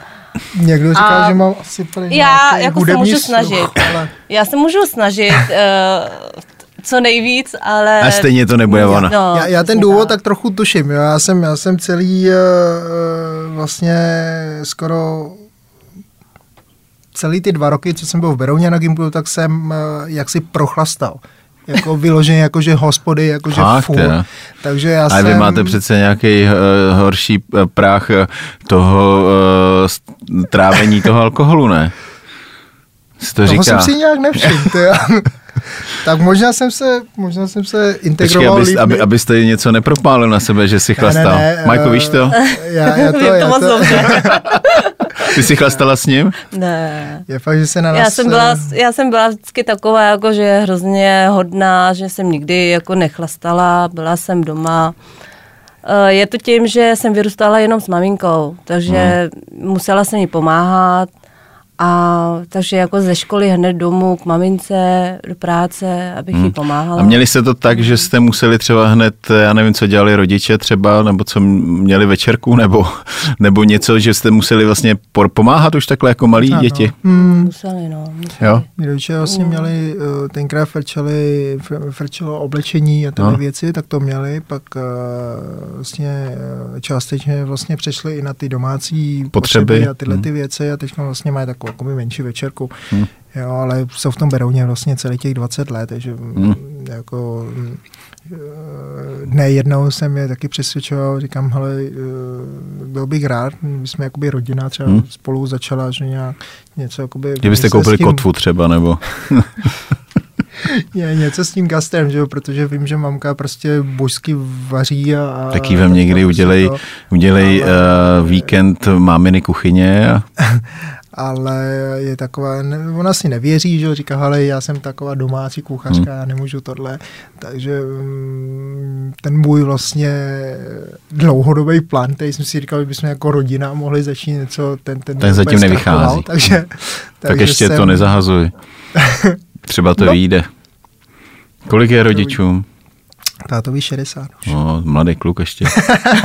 Někdo říká, A že mám asi Já jako se můžu sluch, snažit. Ale Já se můžu snažit uh, co nejvíc, ale... A stejně to nebude ona. No, já, já ten důvod tak trochu tuším. Jo. Já, jsem, já jsem celý uh, vlastně skoro celý ty dva roky, co jsem byl v Berouně na Gimplu, tak jsem uh, jaksi prochlastal. Jako vyloženě, jakože hospody, jakože Fakt, furt. jo. Takže já jsem... vy máte přece nějaký uh, horší práh toho uh, trávení toho alkoholu, ne? To Toho říká. jsem si nějak nevšiml. tak možná jsem se, možná jsem se Počkej, integroval abys, líp. aby, abyste něco nepropálil na sebe, že si chlastal. Majko, eh, víš to? Já, já to, Vím to já moc to, dobře. Ty jsi chlastala s ním? Ne. je fakt, že se na nás... Já jsem, byla, eh, já jsem byla vždycky taková, jako, že hrozně hodná, že jsem nikdy jako nechlastala, byla jsem doma. Eh, Je to tím, že jsem vyrůstala jenom s maminkou, takže musela jsem jí pomáhat. A takže jako ze školy hned domů k mamince, do práce, abych jí pomáhala. A měli jste to tak, že jste museli třeba hned, já nevím, co dělali rodiče třeba, nebo co měli večerku, nebo, nebo něco, že jste museli vlastně pomáhat už takhle jako malí Ano. děti? Hmm, Museli, no. Museli. Jo? Mí rodiče vlastně měli, eh, tenkrát frčeli, fr- frčelo oblečení a tyhle No. věci, tak to měli, pak eh, vlastně eh, částečně vlastně přešli i na ty domácí Potřeby. potřeby, a tyhle Hmm. ty věci a teď vlastně mají takovou jakoby menší večerku. Hmm. Jo, ale jsou v tom Berouně vlastně celý těch 20 let, takže hmm. jako eh, ne jednou jsem je taky přesvědčoval, říkám, hele, eh, byl bych rád, my jsme jakoby rodina třeba Hmm. spolu začala, že nějak něco jakoby... Kdybyste koupili tím- kotvu třeba, nebo... Ně, něco s tím gastrem, že jo, protože vím, že mamka prostě božsky vaří a... a Taky vám někdy to- udělej, udělej Ale- uh, víkend máminy kuchyně a Ale je taková, ne, ona si nevěří, že říká, hele, já jsem taková domácí kuchařka, Hmm. já nemůžu tohle, takže mm, ten můj vlastně dlouhodobý plán, který jsem si říkal, že bychom jako rodina mohli začít něco, ten, ten, Ten zatím nevychází. takže, tak takže ještě jsem, to nezahazuj. Třeba to No. vyjde. Kolik je rodičům? Tátovi 60 už. No, mladý kluk ještě.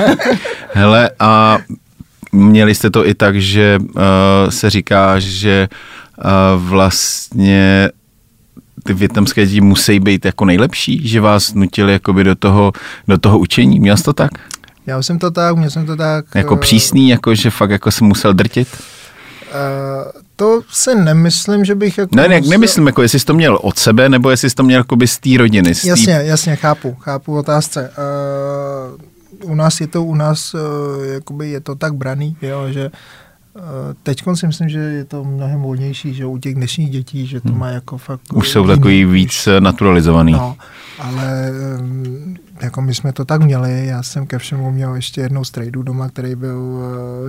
Hele, a měli jste to i tak, že uh, se říká, že uh, vlastně ty větnamské děti musí být jako nejlepší, že vás nutili jakoby do toho, do toho učení. Měl jsi to tak? Já jsem to tak, měl jsem to tak. Jako eh, přísný, jako že fakt jako jsem musel drtit? eh, to se nemyslím, že bych jako... Ne, ne, musel- nemyslím, jako jestli jsi to měl od sebe, nebo jestli jsi to měl jakoby z té rodiny. Z tý... Jasně, jasně, chápu, chápu otázce. Uh, u nás je to, u nás uh, jakoby je to tak braný, jo, že uh, teď si myslím, že je to mnohem volnější, že u těch dnešních dětí, že to má jako fakt... Hmm. Už jsou jiný, takový víc eh, naturalizovaný. No, ale jako my jsme to tak měli, já jsem ke všemu měl ještě jednou strejdu doma, který byl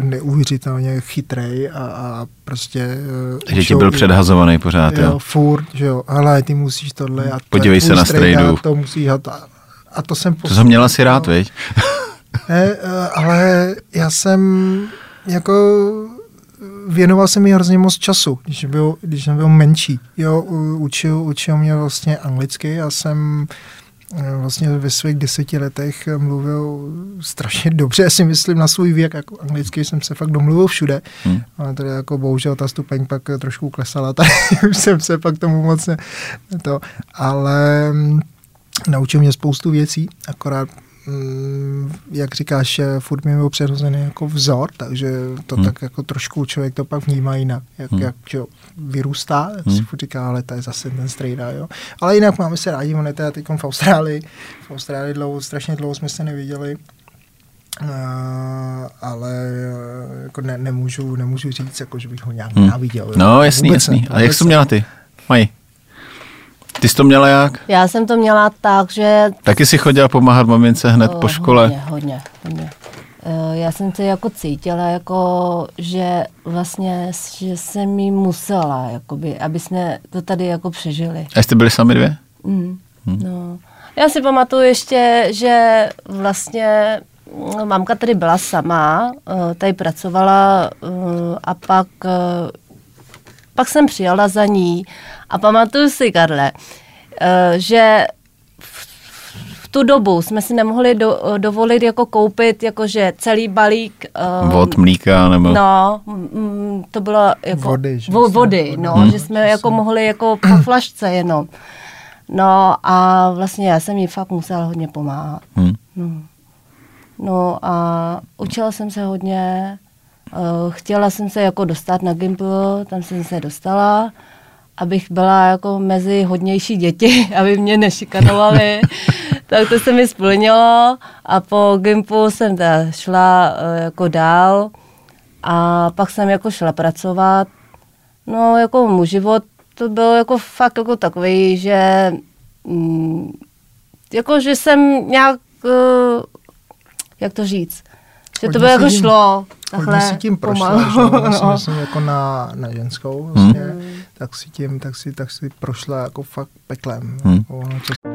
neuvěřitelně chytrej a, a prostě... Uh, Že ti byl předhazovaný pořád, jo, jo. furt, že jo, ale ty musíš tohle a to Podívej se na strejdu. To musíš a, to, a to jsem To jsem měl asi rád, viď? Ne, eh, ale já jsem jako věnoval jsem mi hrozně moc času, když, byl, když jsem byl menší. Jo, učil, učil mě vlastně anglicky, já jsem eh, vlastně ve svých deseti letech mluvil strašně dobře, já si myslím na svůj věk, jako anglicky jsem se fakt domluvil všude, Hmm. ale tady jako bohužel ta stupeň pak trošku klesala, tady už jsem se pak tomu moc ne, to, ale mm, naučil mě spoustu věcí, akorát jak říkáš, eh, furt mi byl přirozený jako vzor, takže to Hmm. tak jako trošku člověk to pak vnímá jinak, jak, Hmm. jak že, vyrůstá, Hmm. si furt říká, ale to je zase ten strejda, jo. Ale jinak máme se rádi, on je teda teď v Austrálii, v Austrálii dlouho, strašně dlouho jsme se neviděli, Uh, ale uh, jako ne, nemůžu, nemůžu říct, jako, že bych ho nějak Hmm. nenáviděl. jo. No, jasný, jasný. A jak jsi měla ty? Mají. Ty jsi to měla jak? Já jsem to měla tak, že... Taky si chodila pomáhat mamince hned o, po škole? Hodně, hodně, hodně. Eh, Já jsem to jako cítila, jako, že vlastně, že jsem jí musela, jakoby, aby jsme to tady jako přežili. A jste byli sami dvě? Mm. No. Já si pamatuju ještě, že vlastně mm, mamka tady byla sama, eh, tady pracovala eh, a pak, pak jsem přijela za ní a pamatuju si, Karle, eh, že v- tu dobu jsme si nemohli do, dovolit jako koupit jakože celý balík eh, Od mlíka nebo... No, mm, to bylo jako Vody, že vo, vody, no, Hmm. že jsme jako mohli jako po flašce jenom. No a vlastně já jsem jí fakt musela hodně pomáhat. Hm. No, no a učila jsem se hodně, chtěla jsem se jako dostat na Gimpl, tam jsem se dostala, abych byla jako mezi hodnější děti, aby mě nešikanovali. tak to se mi splnilo a po Gimpu jsem teda šla eh, jako dál a pak jsem jako šla pracovat. No jako můj život to byl jako fakt jako takový, že mm, jako, že jsem nějak, eh, jak to říct, že to si jako šlo. Takhle si tím prošla, že? No. myslím jako na, na ženskou vlastně, tak si tím, tak si, tak si prošla jako fakt peklem. Hmm. Jako ono to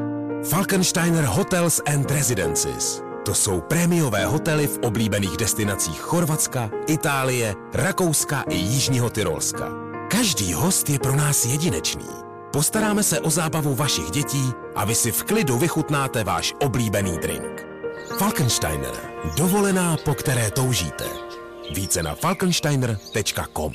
Falkensteiner Hotels and Residences. To jsou prémiové hotely v oblíbených destinacích Chorvatska, Itálie, Rakouska i Jižního Tyrolska. Každý host je pro nás jedinečný. Postaráme se o zábavu vašich dětí a vy si v klidu vychutnáte váš oblíbený drink. Falkensteiner. Dovolená, po které toužíte. Více na falkensteiner.com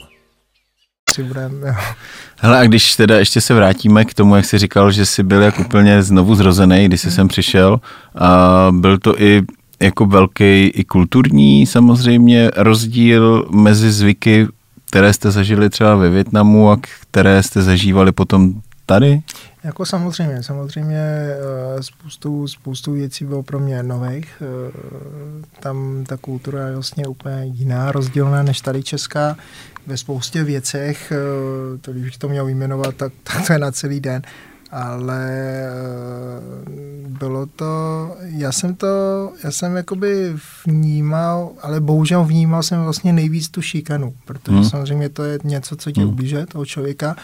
si budeme, jo. Hele, a když teda ještě se vrátíme k tomu, jak jsi říkal, že jsi byl jak úplně znovu zrozený, když jsi sem přišel, a byl to i jako velký i kulturní samozřejmě rozdíl mezi zvyky, které jste zažili třeba ve Větnamu a které jste zažívali potom tady? Jako samozřejmě, samozřejmě eh, spoustu, spoustu věcí bylo pro mě nových. eh, Tam ta kultura je vlastně úplně jiná, rozdílná než tady česká. Ve spoustě věcech, eh, to když bych to měl vyjmenovat, tak, tak to je na celý den. Ale bylo to, já jsem to, já jsem jakoby vnímal, ale bohužel vnímal jsem vlastně nejvíc tu šikanu, protože Hmm. samozřejmě to je něco, co tě Hmm. ublíže, toho člověka.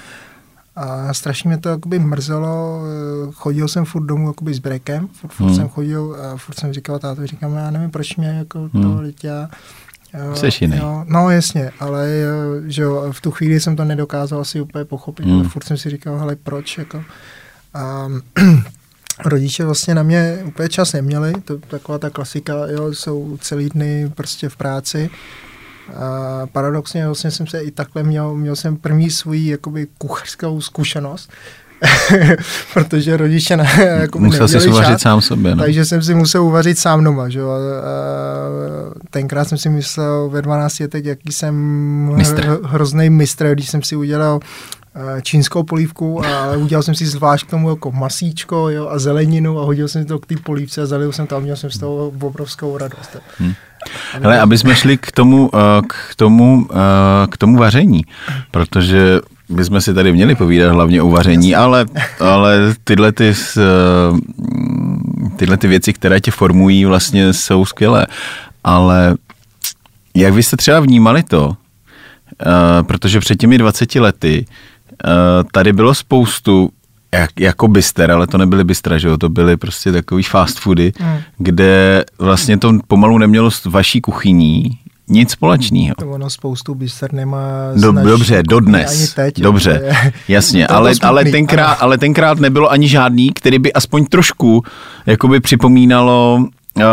A strašně mě to jakoby mrzelo, chodil jsem furt domů jakoby s brekem, furt, furt Hmm. jsem chodil a furt jsem říkal tátovi, říkám, já nevím, proč mě jako Hmm. to já... jo, Jseš jiný. Jo, no jasně, ale eh, že jo, v tu chvíli jsem to nedokázal asi úplně pochopit, Hmm. ale furt jsem si říkal, hele, proč, jako... A rodiče vlastně na mě úplně čas neměli, to taková ta klasika, jo, jsou celý dny prostě v práci. A paradoxně vlastně jsem se i takhle měl, měl jsem první svoji jakoby kuchařskou zkušenost. protože rodiče ne, jako Musel si uvařit sám sobě. No. Takže jsem si musel uvařit sám doma. Že? A, tenkrát jsem si myslel ve 12 letech, jaký jsem Mistr. hrozný mistr, když jsem si udělal eh, čínskou polívku a udělal jsem si zvlášť k tomu jako masíčko jo, a zeleninu a hodil jsem to k té polívce a zalil jsem a měl jsem z toho obrovskou radost. Hmm. Hele, aby jsme šli k tomu, eh, k tomu, eh, k tomu vaření, protože bychom si tady měli povídat hlavně o vaření, ale, ale tyhle, ty, tyhle ty věci, které tě formují, vlastně jsou skvělé. Ale jak vy jste třeba vnímali to, protože před těmi 20 lety tady bylo spoustu jak, jako byster, ale to nebyly bystra, že jo, to byly prostě takový fast foody, mm. kde vlastně to pomalu nemělo s vaší kuchyní nic společného. To ono spoustu byster nemá Do, Dobře, dodnes. Ani teď, dobře, je, jasně, ale, ale, tenkrát, ale tenkrát nebylo ani žádný, který by aspoň trošku jakoby připomínalo uh,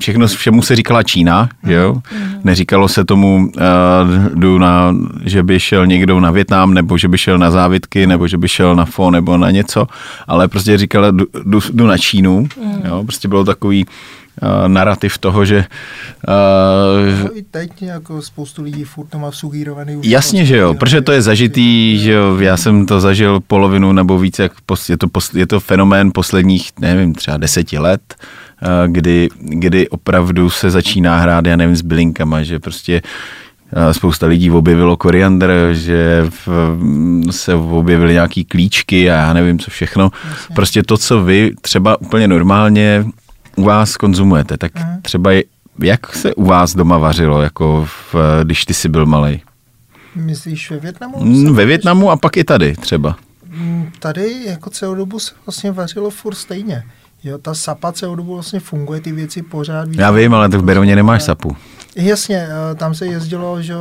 všechno, všemu se říkala Čína, mm. jo? Mm. Neříkalo se tomu, uh, jdu na, že by šel někdo na Větnam, nebo že by šel na závitky, nebo že by šel na FO, nebo na něco, ale prostě říkala, jdu, jdu, jdu na Čínu, mm. jo? Prostě bylo takový uh, narrativ toho, že... Uh, no I teď jako spoustu lidí furt to má vsugírovaný. Jasně, že jo, protože to je zažitý, že jo, já jsem to zažil polovinu nebo více, jak pos, je, to, pos, je to fenomén posledních, nevím, třeba deseti let, uh, kdy, kdy opravdu se začíná hrát, já nevím, s bylinkama, že prostě spousta lidí objevilo koriandr, že v, se objevily nějaký klíčky a já nevím, co všechno. Prostě to, co vy třeba úplně normálně u vás konzumujete, tak mm. třeba jak se u vás doma vařilo, jako v, když ty jsi byl malý? Myslíš ve Větnamu? Mm, ve Větnamu a pak i tady třeba. Mm, tady jako celou dobu se vlastně vařilo furt stejně. Jo, ta sapa celou dobu vlastně funguje, ty věci pořád. Víc, Já vím, ale tak v Berouně nemáš sapu. Jasně, eh, tam se jezdilo, že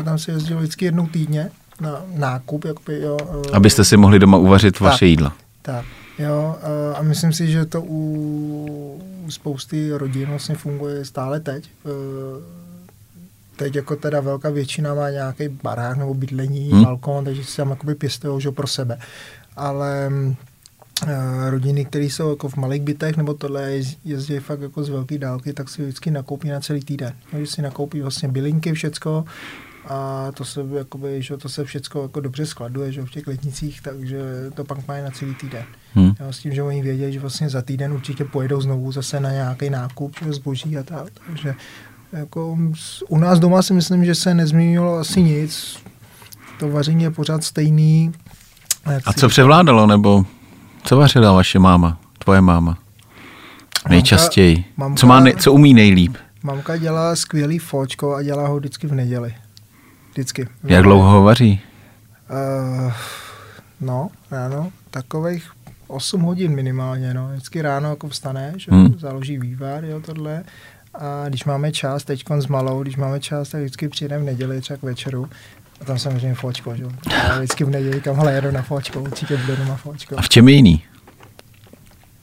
eh, tam se jezdilo vždycky jednou týdně na nákup. Jakoby, jo, eh, Abyste si mohli doma uvařit tak, vaše jídla. Tak, jo, a myslím si, že to u spousty rodin vlastně funguje stále teď. Teď jako teda velká většina má nějaký barák nebo bydlení, hmm. balkon, takže si tam jakoby pěstují že pro sebe. Ale Eh, rodiny, které jsou jako v malých bytech nebo tohle jezdí fakt jako z velké dálky, tak si vždycky nakoupí na celý týden. Takže si nakoupí vlastně bylinky, všecko a to se, jakoby, že to se všecko jako dobře skladuje že v těch letnicích, takže to pak mají na celý týden. Hmm. Já s tím, že oni vědí, že vlastně za týden určitě pojedou znovu zase na nějaký nákup zboží a tak. Takže jako u nás doma si myslím, že se nezměnilo asi nic. To vaření je pořád stejný. A co převládalo, nebo co vařila vaše máma, tvoje máma? Nejčastěji. Mamka, co, má ne, co umí nejlíp? Mamka dělá skvělý fočko a dělá ho vždycky v neděli. Vždycky. Jak dlouho ho vaří? Uh, no, ráno, takových 8 hodin minimálně, no. Vždycky ráno jako vstane, že hmm. založí vývar, jo, tohle. A když máme čas, teď s malou, když máme čas, tak vždycky přijdeme v neděli, třeba k večeru, a tam samozřejmě fočko, že? Já vždycky v neděli kam jedu na fočko, určitě bude doma fočko. A v čem je jiný?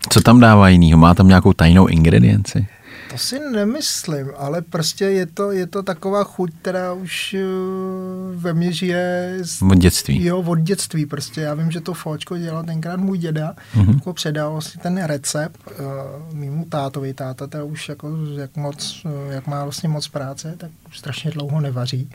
Co tam dává jinýho? Má tam nějakou tajnou ingredienci? To si nemyslím, ale prostě je to, je to taková chuť, která už uh, ve mně žije z, od dětství. Jo, od dětství prostě. Já vím, že to fočko dělal tenkrát můj děda, mm-hmm. jako předal vlastně ten recept uh, mýmu tátovi. Táta teda už jako, jak, moc, uh, jak má vlastně moc práce, tak už strašně dlouho nevaří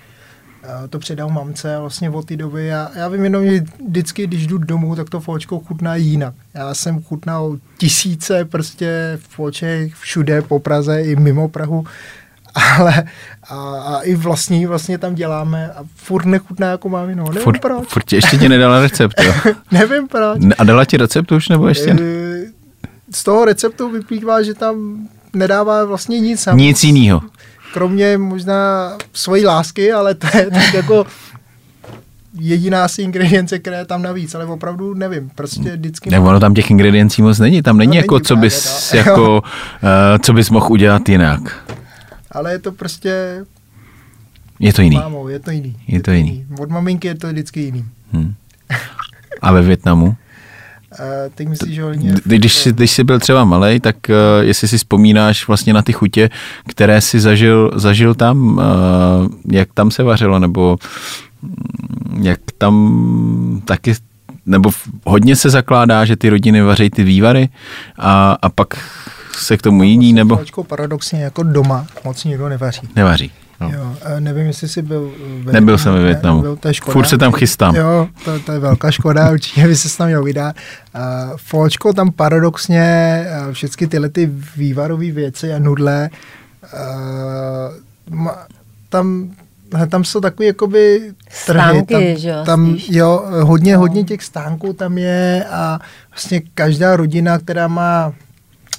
to předal mamce vlastně od té doby. Já, já vím jenom, že vždycky, když jdu domů, tak to fočko chutná jinak. Já jsem chutnal tisíce prostě foček všude po Praze i mimo Prahu, ale a, a i vlastní vlastně tam děláme a furt nechutná jako mámino. Nevím furt, proč. Furt ti ještě ti nedala recept, jo? Nevím proč. A dala ti recept už nebo ještě? Z toho receptu vyplývá, že tam nedává vlastně nic. Nic jiného kromě možná svojí lásky, ale to je tak jako jediná asi ingredience, která je tam navíc, ale opravdu nevím, prostě vždycky... Ne, ono tam těch ingrediencí moc není, tam není no, jako, není co bys, no. jako uh, co bys mohl udělat jinak. Ale je to prostě... Je to jiný. Mámou, je to jiný. Je, je to jiný. jiný. Od maminky je to vždycky jiný. Hmm. A ve Větnamu? Uh, teď myslíš, že hodně... Když jsi, když jsi byl třeba malý, tak uh, jestli si vzpomínáš vlastně na ty chutě, které jsi zažil, zažil tam, uh, jak tam se vařilo, nebo mm, jak tam taky nebo hodně se zakládá, že ty rodiny vaří ty vývary a, a pak se k tomu jiní, nebo Fáčko paradoxně jako doma moc nikdo nevaří. nevaří. No. Jo, nevím, jestli jsi byl ve Nebyl jsem ve Ne, Vietnamu. nebyl, to je škoda. Furt se tam chystám. Jo, to, to je velká škoda, určitě by se tam měl vydat. Uh, tam paradoxně uh, všechny tyhle ty vývarové věci a nudle, uh, ma, tam tam jsou takový jakoby trhy. Stánky, tam, že jo, tam, spíš. jo, hodně, hodně těch stánků tam je a vlastně každá rodina, která má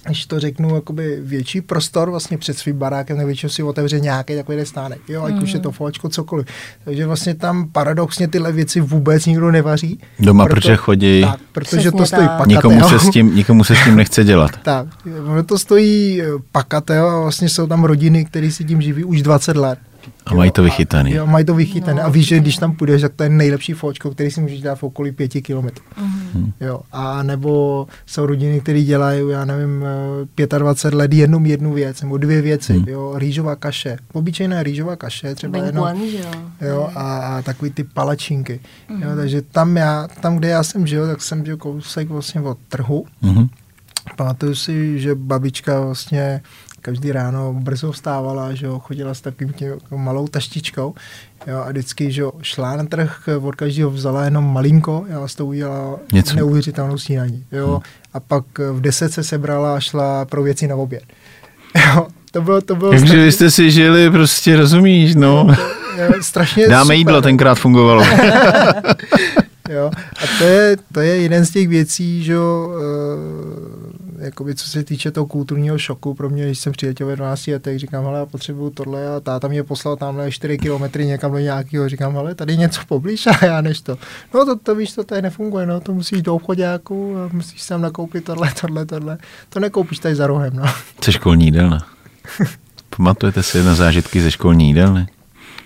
když to řeknu, jakoby větší prostor vlastně před svým barákem, tak většinou si otevře nějaký takový stánek, jo, ať už je to fočko, cokoliv. Takže vlastně tam paradoxně tyhle věci vůbec nikdo nevaří. Doma, protože chodí. Tak, protože Přesně to stojí tak. pakateo. Nikomu se, s tím, nikomu se s tím nechce dělat. Tak, ono to stojí eh, pakateo a vlastně jsou tam rodiny, které si tím živí už 20 let. A mají to vychytaný. Jo, mají to vychytané. No. A víš, že když tam půjdeš, tak to je nejlepší fočko, který si můžeš dát v okolí pěti kilometrů. Mm. Jo. A nebo jsou rodiny, které dělají, já nevím, eh, 25 let jenom jednu věc, nebo dvě věci. Mm. Jo, rýžová kaše. Obyčejná rýžová kaše, třeba jenom. Benguan, že jo. Jo, a, a takový ty palačinky. Mm. Jo, takže tam, já, tam, kde já jsem žil, tak jsem žil kousek vlastně od trhu. Mhm. Pamatuju si, že babička vlastně každý ráno brzo vstávala, že jo, chodila s takovým tím malou taštičkou jo, a vždycky, že jo, šla na trh, od každého vzala jenom malinko, já z toho udělala Něco. neuvěřitelnou snídaní, jo, hmm. a pak v deset se sebrala a šla pro věci na oběd. Jo, to bylo, to bylo Takže vy jste si žili, prostě rozumíš, no. jo, strašně Dáme super. jídlo, tenkrát fungovalo. Jo. A to je, to je jeden z těch věcí, že jo, e, jakoby co se týče toho kulturního šoku pro mě, když jsem přiletěl ve 12 letech, říkám, hele, já potřebuju tohle a táta mě poslal tamhle 4 kilometry někam do nějakého, říkám, hele, tady něco poblíž a já než to. No to, to víš, to tady nefunguje, no, to musíš do obchodáku a musíš tam nakoupit tohle, tohle, tohle. To nekoupíš tady za rohem, no. Ze školní jídelna. Pamatujete si na zážitky ze školní jídelny?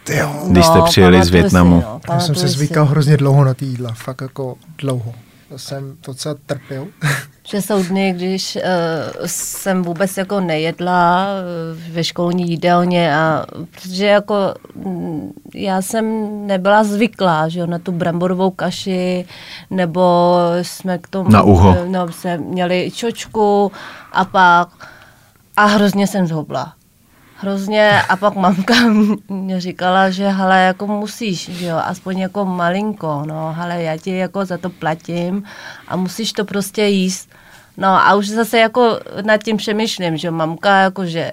Ty jo. Když jste přijeli z Vietnamu. Si, no, Já jsem se pamatuju si. zvykal hrozně dlouho na ty jídla, fakt jako dlouho. To jsem docela trpěl. Že jsou dny, když uh, jsem vůbec jako nejedla uh, ve školní jídelně a protože jako mm, já jsem nebyla zvyklá, že jo, na tu bramborovou kaši, nebo jsme k tomu, Na uho. eh, no, jsme měli čočku a pak a hrozně jsem zhubla. Hrozně a pak mamka mě říkala, že hele, jako musíš, že jo, aspoň jako malinko, no, hele, já ti jako za to platím a musíš to prostě jíst. No a už zase jako nad tím přemýšlím, že mamka jakože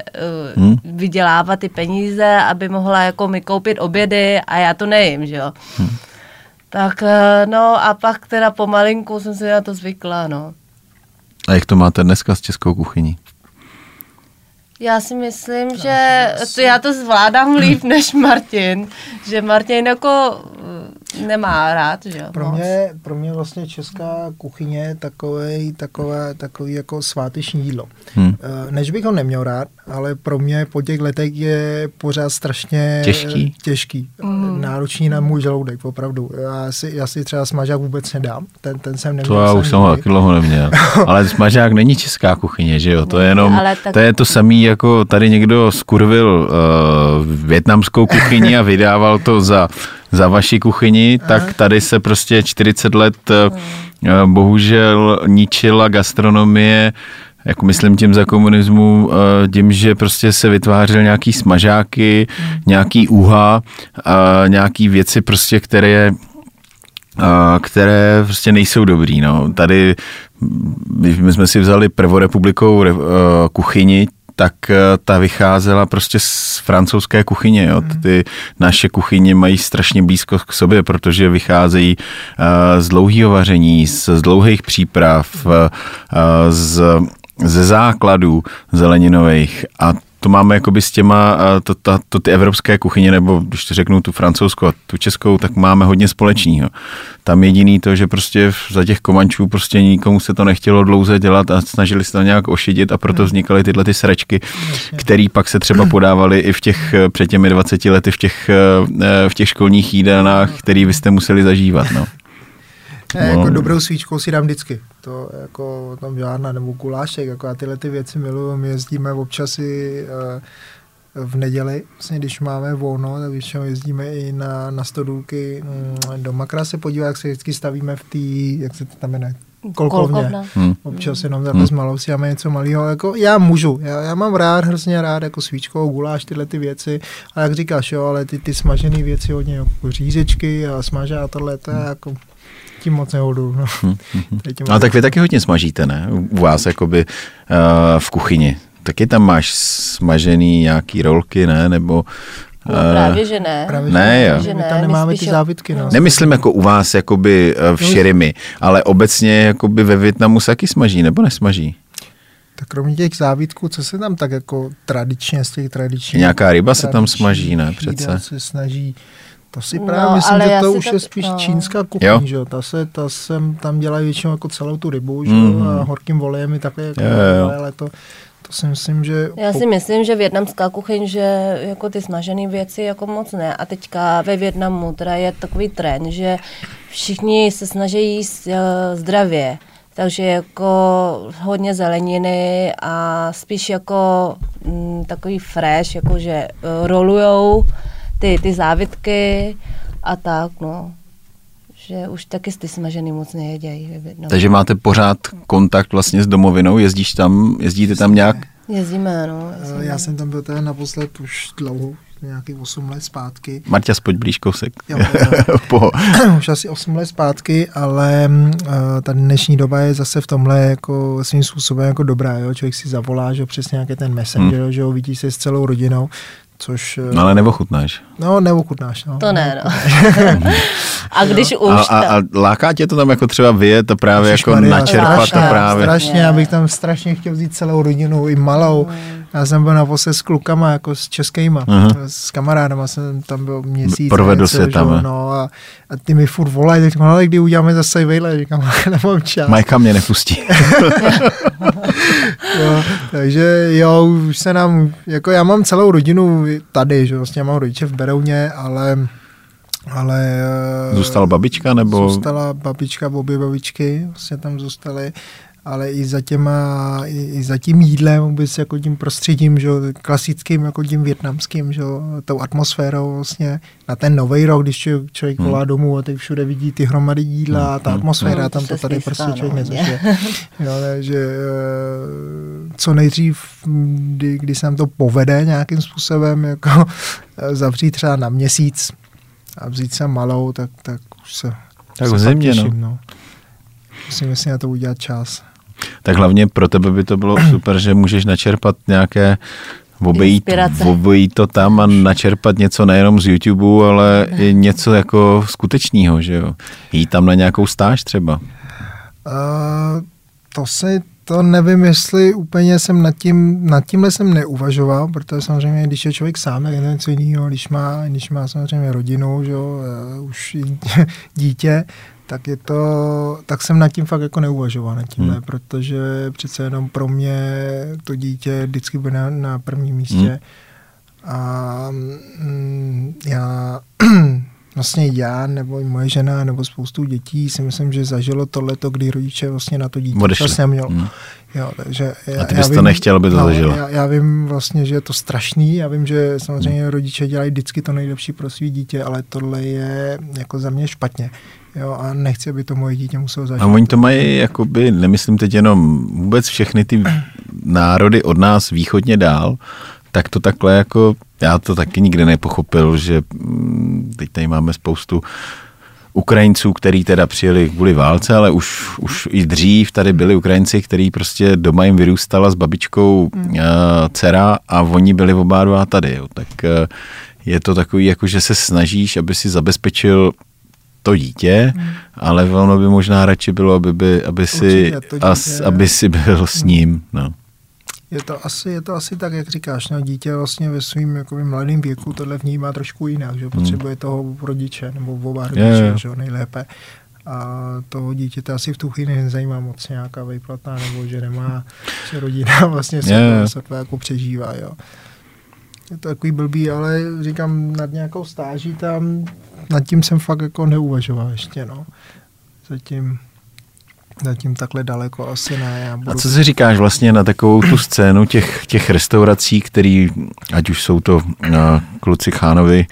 uh, Hmm. hmm. vydělává ty peníze, aby mohla jako mi koupit obědy a já to nejím, že jo. Hmm. Tak eh, no a pak teda pomalinku jsem si na to zvykla, no. A jak to máte dneska s českou kuchyní? Já si myslím, že to já to zvládám líp než Martin, že Martin jako nemá rád, že jo. Pro moc. mě, pro mě vlastně česká kuchyně je takový, takové, takový jako sváteční jídlo. Hm. Eh, Než bych ho neměl rád, ale pro mě po těch letech je pořád strašně Těžký? těžký mm. náročný na můj žaludek, opravdu. Já si, já si třeba smažák vůbec nedám, ten, ten jsem neměl. To já už jsem ho taky dlouho neměl. Ale smažák není česká kuchyně, že jo? To je jenom, Ale tak- to je to samý, jako tady někdo skurvil uh, větnamskou kuchyni a vydával to za, za vaši kuchyni, tak tady se prostě 40 let uh, bohužel ničila gastronomie jako myslím tím za komunismu, eh, tím, že prostě se vytvářel nějaký smažáky, nějaký úha, eh, nějaký věci prostě, které které prostě nejsou dobrý. No. Tady my my jsme si vzali prvorepublikou re- eh, kuchyni, tak eh, ta vycházela prostě z francouzské kuchyně. Jo. Ty naše kuchyně mají strašně blízko k sobě, protože vycházejí eh, z dlouhého vaření, z, z dlouhých příprav, eh, z, ze základů zeleninových a to máme jakoby s těma, to, ta, to ty evropské kuchyně, nebo když to řeknu tu francouzskou a tu českou, tak máme hodně společného. Tam jediný to, že prostě za těch komančů prostě nikomu se to nechtělo dlouze dělat a snažili se to nějak ošidit a proto vznikaly tyhle ty sračky, které pak se třeba podávaly i v těch, eh, před těmi 20 lety v těch, eh, v těch školních jídelnách, který vy jste museli zažívat. No. Ne, jako No. dobrou svíčkou si dám vždycky. To jako tam žádná, nebo gulášek, jako já tyhle ty věci miluju, my jezdíme občas i uh, v neděli, vlastně, když máme volno, tak většinou jezdíme i na, na stodůlky mm, do Makra se podívat, jak se vždycky stavíme v té, jak se to tam jmenuje, kolkovně. Kolkovna. Hmm. Občas jenom takhle s malou si máme něco malého. Jako já můžu, já, já, mám rád, hrozně rád jako svíčkovou guláš, tyhle ty věci. A jak říkáš, jo, ale ty, ty smažené věci hodně, jako řízečky a smažá a tohle, to je jako tím moc nehodu. No. Tady tím No tak vy taky hodně smažíte, ne? U vás jakoby uh, v kuchyni. Taky tam máš smažený nějaký rolky, ne? Nebo No, eh, právě, že ne. Právě, Ne, jo. Že My ne, tam my nemáme spíš ty závitky. No. Nemyslím jako u vás jakoby eh, v širimi, ale obecně jakoby ve Větnamu se taky smaží, nebo nesmaží? Tak kromě těch závitků, co se tam tak jako tradičně z těch tradičních... Nějaká ryba se tam smaží, ne, přece? se snaží To si No, právě myslím, ale že to už tak- je spíš no. čínská kuchyň, Jo. že jo. Ta se, ta sem, tam dělají většinou jako celou tu rybu, že jo, a horkým volejem i takhle, jako, Jo, jo, ale to, to si myslím, že... Já si myslím, že větnamská kuchyň, že jako ty smažené věci jako moc ne. A teďka ve Větnamu teda je takový trend, že všichni se snaží jíst eh, zdravě. Takže jako hodně zeleniny a spíš jako mm, takový fresh, jakože uh, rolujou ty, ty závitky a tak, no. Že už taky ty smažený moc nejedějí Větnamu. Takže máte pořád kontakt vlastně s domovinou, jezdíš tam, jezdíte tam nějak? Jezdíme, no. Eh, Jezdíme. Já jsem tam byl teda naposled už dlouho, nějakých 8 let zpátky. Marťa, spoď blíž kousek. Jo, jo. po, už asi 8 let zpátky, ale uh, ta dnešní doba je zase v tomhle jako svým způsobem jako dobrá, jo? člověk si zavolá, že jo, přesně nějaký ten messenger, hmm. že jo, vidí se s celou rodinou, což, eh, no ale neochutnáš. no neochutnáš, no. To ne, no. a když A, už... a, a láká tě to tam jako třeba vyjet a právě jako Ježišmarja, načerpat to strašně, právě. Strašně, já bych tam strašně chtěl vzít celou rodinu, i malou. Já jsem byl naposled s klukama, jako s českýma, Aha. s kamarádama jsem tam byl měsíc. Provedl se že tam, jo, eh. No, a, a ty mi furt volají, tak říkám, ale kdy uděláme zase vejle, říkám, nemám čas. Majka mě nepustí. Jo, takže jo, už se nám, jako já mám celou rodinu tady, že vlastně já mám rodiče v Berouně, ale ale eh, Zůstala babička nebo? Zůstala babička, obě babičky vlastně tam zůstaly, ale i za, těma, i, i za tím jídlem, vůbec jako tím prostředím, že, jo, klasickým, jako tím větnamským, že, jo, tou atmosférou vlastně na ten nový rok, když člověk, člověk Hmm. volá domů a teď všude vidí ty hromady jídla a ta Hmm. atmosféra, Hmm, tam to tady prostě člověk nezažije. Jo, takže eh, co nejdřív, kdy, kdy se nám to povede nějakým způsobem, jako eh, zavřít třeba na měsíc a vzít se malou, tak, tak už se Tak se zimě, no. těším, no. Musím si na to udělat čas. Tak hlavně pro tebe by to bylo super, že můžeš načerpat nějaké obejít, obejít to tam a načerpat něco nejenom z YouTube, ale i něco jako skutečného, že jo. Jít tam na nějakou stáž třeba. Uh, to si to nevím, jestli úplně jsem nad tím, nad tímhle jsem neuvažoval, protože samozřejmě, když je člověk sám, tak je to něco jiného, když má, když má samozřejmě rodinu, že jo, uh, už dítě, tak je to, tak jsem nad tím fakt jako neuvažoval nad tímhle, Hmm. protože přece jenom pro mě to dítě vždycky bude na, na prvním místě. Hmm. A mm, já vlastně já nebo i moje žena nebo spoustu dětí si myslím, že zažilo tohleto, kdy rodiče vlastně na to dítě Odešli. čas nemělo. Hmm. Jo, takže já, A ty já bys to nechtěl, aby to no, zažilo. Já, já vím vlastně, že je to strašný, já vím, že samozřejmě rodiče dělají vždycky to nejlepší pro svý dítě, ale tohle je jako za mě špatně. Jo, a nechci, aby to moje dítě muselo zažít. A oni to mají, jakoby, nemyslím teď jenom vůbec všechny ty národy od nás východně dál, tak to takhle jako, já to taky nikdy nepochopil, že mm, teď tady máme spoustu Ukrajinců, který teda přijeli kvůli válce, ale už, už i dřív tady byli Ukrajinci, který prostě doma jim vyrůstala s babičkou uh, dcera a oni byli oba dva tady. Jo. Tak uh, je to takový, jako že se snažíš, aby si zabezpečil to dítě, hmm. ale ono by možná radši bylo, aby, by, aby, si, Určitě, dítě- as, aby si byl s ním. No. Je to asi, je to asi tak, jak říkáš, no, dítě vlastně ve svým jakoby, mladém věku tohle vnímá trošku jinak, že potřebuje toho rodiče, nebo oba rodiče, Hmm. Je, je. že nejlépe. A toho dítěte asi v tu chvíli nezajímá moc nějaká výplata, nebo že nemá, že rodina vlastně se, Je, se to jako přežívá, jo. Je to takový blbý, ale říkám, nad nějakou stáží tam, nad tím jsem fakt jako neuvažoval ještě, no. Zatím zatím takhle daleko asi ne. Já budu... A co si říkáš vlastně na takovou tu scénu těch, těch restaurací, který, ať už jsou to uh, kluci Chánovi,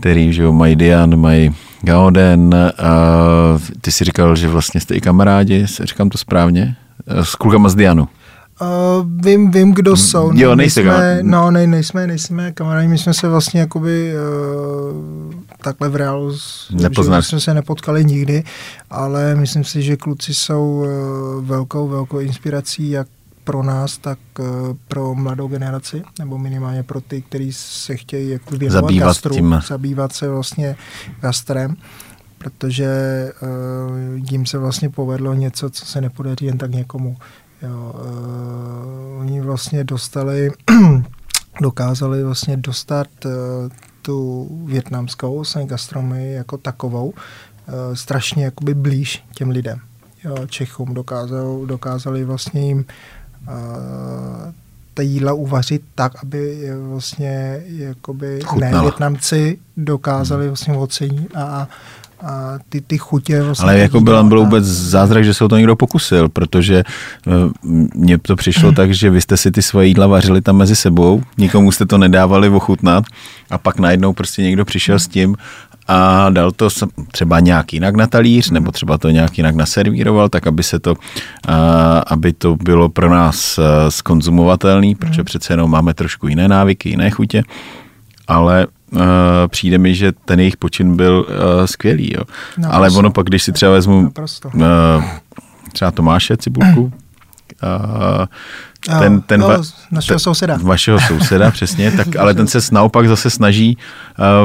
který že jo, mají Dian, mají Gaoden, a ty si říkal, že vlastně jste i kamarádi, říkám to správně, s klukama z Dianu. Uh, vím, vím, kdo jsou. Jo, no, nejste nejsme, No, ne, nejsme, nejsme kamarádi, my jsme se vlastně jakoby uh, takhle v reálu jsme se nepotkali nikdy, ale myslím si, že kluci jsou uh, velkou, velkou inspirací, jak pro nás, tak uh, pro mladou generaci, nebo minimálně pro ty, kteří se chtějí jako věnovat Zabývat gastru, tím. zabývat se vlastně gastrem protože uh, jim se vlastně povedlo něco, co se nepodaří jen tak někomu. Jo, uh, oni vlastně dostali, dokázali vlastně dostat uh, tu větnamskou vlastně gastronomii jako takovou uh, strašně jakoby blíž těm lidem. Jo, Čechům dokázali, dokázali vlastně jim uh, ta jídla uvařit tak, aby je vlastně jakoby Chutnala. ne Větnamci dokázali vlastně ocenit a, a ty, ty chutě vlastně Ale jako byl, byl a- vůbec zázrak, že se o to někdo pokusil, protože eh, mně to přišlo tak, že vy jste si ty svoje jídla vařili tam mezi sebou, nikomu jste to nedávali ochutnat a pak najednou prostě někdo přišel s tím a dal to třeba nějak jinak na talíř, nebo třeba to nějak jinak naservíroval, tak aby se to, a, aby to bylo pro nás eh, skonzumovatelný, protože přece jenom máme trošku jiné návyky, jiné chutě, ale uh, přijde mi, že ten jejich počin byl uh, skvělý. Jo. Naprosto. Ale ono pak, když si třeba vezmu Naprosto. uh, třeba Tomáše Cibulku, uh, ten, ten no, va- našeho souseda. Vašeho souseda, přesně, tak, ale ten se naopak zase snaží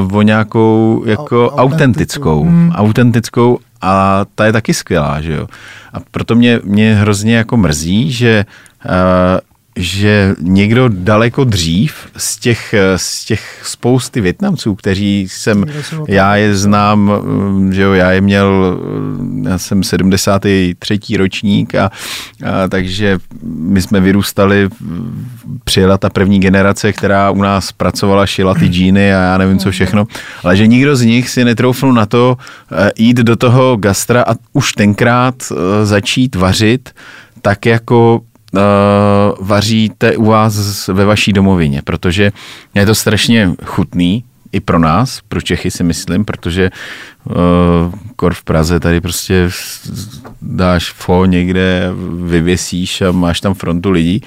uh, o nějakou jako Au- autentitu. autentickou, Hmm. autentickou a ta je taky skvělá, že jo. A proto mě, mě hrozně jako mrzí, že uh, že někdo daleko dřív z těch, z těch spousty Větnamců, kteří jsem, já je znám, mm, že jo, já je měl, mm, já jsem 73. ročník a, a takže my jsme vyrůstali, přijela ta první generace, která u nás pracovala, šila ty džíny a já nevím co všechno, ale že nikdo z nich si netroufnul na to eh, jít do toho gastra a už tenkrát eh, začít vařit tak jako vaříte u vás ve vaší domovině, protože je to strašně chutný, i pro nás, pro Čechy si myslím, protože uh, kor v Praze tady prostě dáš fo někde, vyvěsíš a máš tam frontu lidí,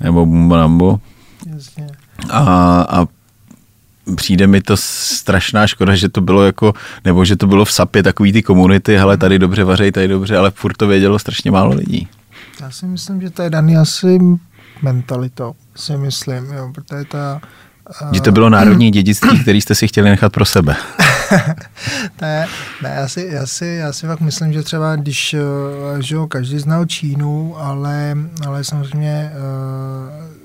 nebo bumbalambo Jasně. a, a přijde mi to strašná škoda, že to bylo jako, nebo že to bylo v sapě takový ty komunity, hele tady dobře vařej, tady dobře, ale furt to vědělo strašně málo lidí. Já si myslím, že to je daný asi mentalitou, si myslím, jo, protože ta... a- Že to bylo národní dědictví, který jste si chtěli nechat pro sebe. ne, ne, já si, já, si, já si fakt myslím, že třeba když, eh, že jo, každý znal Čínu, ale, ale samozřejmě eh,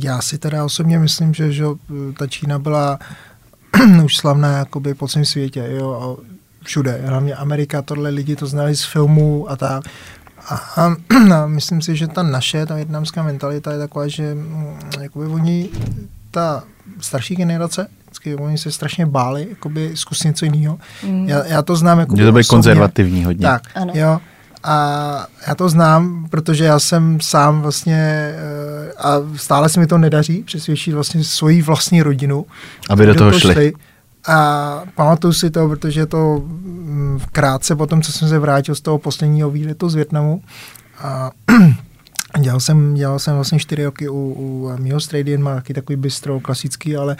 já si teda osobně myslím, že, že ta Čína byla už slavná jakoby po celém světě, jo, a všude, hlavně Amerika, tohle lidi to znali z filmů a tak. A, a, a myslím si, že ta naše, ta větnamská mentalita je taková, že mm, jakoby oni, ta starší generace, vždycky oni se strašně báli jakoby zkusit něco jiného. Mm. Já, já to znám jako Že to bylo konzervativní hodně. Tak, Ano. jo. A já to znám, protože já jsem sám vlastně, eh, a stále se mi to nedaří, přesvědčit vlastně svoji vlastní rodinu. Aby do toho šli. A pamatuju si to, protože to mm, krátce po tom, co jsem se vrátil z toho posledního výletu z Větnamu, a dělal jsem, dělal jsem vlastně čtyři roky u, u mýho Stradian, má taky takový bistro klasický, ale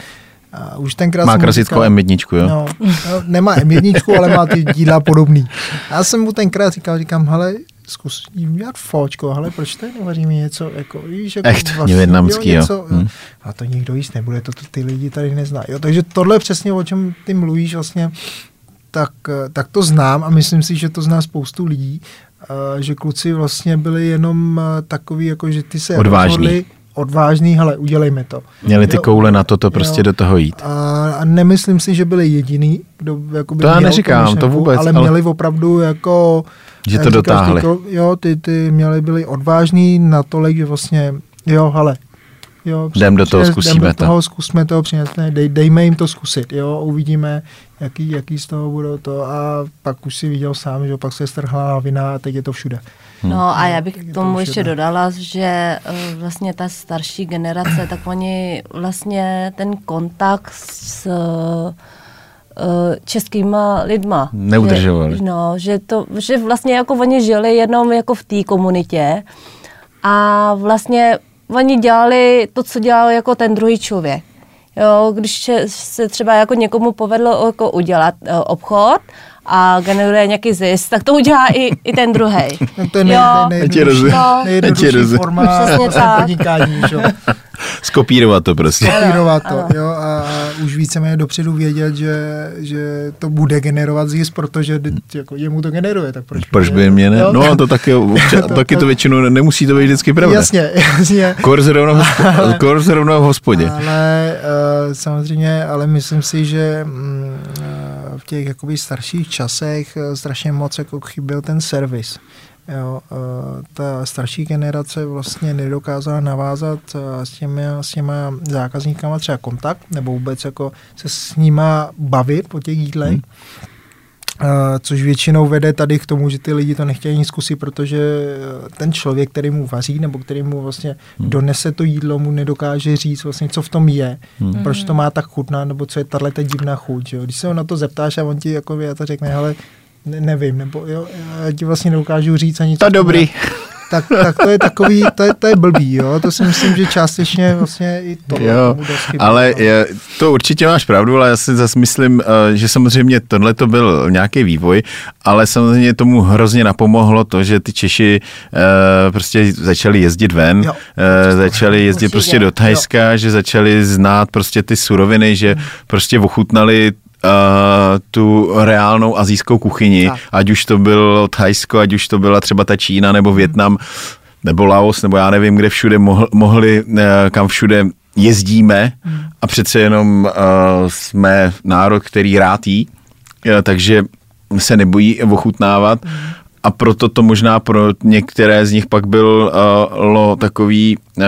a už tenkrát Má klasickou říkal- M1, jo? No, no, nemá M1, ale má ty díla podobný. Já jsem mu tenkrát říkal, říkám, hele, zkus jim dělat fočko, hele, proč tady nevaříme něco, jako, víš, jako Echt, větnamský, jo. něco, Hm. A to nikdo jíst nebude, to, to ty lidi tady neznají. Jo, takže tohle přesně, o čem ty mluvíš vlastně, tak, tak to znám a myslím si, že to zná spoustu lidí, že kluci vlastně byli jenom takový, jako že ty se Odvážný. rozhodli, odvážný, hele, udělejme to. Měli ty Jo, koule na to, to prostě jo. do toho jít. A, a nemyslím si, že byli jediný, kdo jakoby To já neříkám, to vůbec, ale, ale- měli opravdu jako... Že to ty dotáhli. kro- jo, ty, ty měli byli odvážní natolik, že vlastně, jo, hele, jo, Jdem do toho, zkusíme jdem do to. toho, zkusme to, přinesme, dej, dejme jim to zkusit, jo, uvidíme, jaký, jaký z toho budou to a pak už si viděl sám, že pak se strhla lavina a teď je to všude. No a já bych k to tomu už ještě dodala, že eh, vlastně ta starší generace, tak oni vlastně ten kontakt s eh, českýma lidma. Neudržovali. Že, no, že, to, že vlastně jako oni žili jenom jako v té komunitě a vlastně oni dělali to, co dělal jako ten druhý člověk. Jo, když se- třeba jako někomu povedlo jako udělat uh, obchod a generuje nějaký zisk, tak to udělá i, i ten druhý. No, to je nej, nej. No. Nejjednodušší rozumím. forma podnikání. Že? jo. Skopírovat to prostě. kopírovat to, ano. jo, a, už víceméně dopředu vědět, že, že to bude generovat zisk, protože jako jemu to generuje, tak proč, Proč by mě ne? Jo? No a to taky, občas, taky to většinou nemusí to být vždycky pravda. Jasně, jasně. Kor zrovna, v hospo- kor zrovna v hospodě. Ale uh, samozřejmě, ale myslím si, že mm, uh, v těch jakoby starších časech uh, strašně moc jako chyběl ten servis. Jo, uh, ta starší generace vlastně nedokázala navázat uh, s, těmi, s těma zákazníkama třeba kontakt, nebo vůbec jako se s nima bavit po těch jídlech. Hmm. Uh, což většinou vede tady k tomu, že ty lidi to nechtějí nic zkusit, protože eh, ten člověk, který mu vaří, nebo který mu vlastně hmm. donese to jídlo, mu nedokáže říct vlastně, co v tom je, hmm. proč to má tak chutná, nebo co je tahle ta divná chuť. Jo. Když se ho na to zeptáš a on ti jako já to řekne, ale ne, nevím, nebo jo, já ti vlastně nedokážu říct ani To co dobrý. tak, tak to je takový, to je, to je blbý, jo, to si myslím, že částečně vlastně i to Jo, chybí, ale no. je, to určitě máš pravdu, ale já si zase myslím, eh, že samozřejmě tohle to byl nějaký vývoj, ale samozřejmě tomu hrozně napomohlo to, že ty Češi eh, prostě začali jezdit ven, Jo. eh, začali jezdit Určitě. prostě do Thajska, že začali znát prostě ty suroviny, že prostě ochutnali tu reálnou azijskou kuchyni, Tak. ať už to bylo Thajsko, ať už to byla třeba ta Čína nebo Větnam, nebo Laos, nebo já nevím, kde všude mohl, mohli, eh, kam všude jezdíme. A přece jenom uh, jsme národ, který rád jí, eh, takže se nebojí ochutnávat. A proto to možná pro některé z nich pak byl uh, takový uh,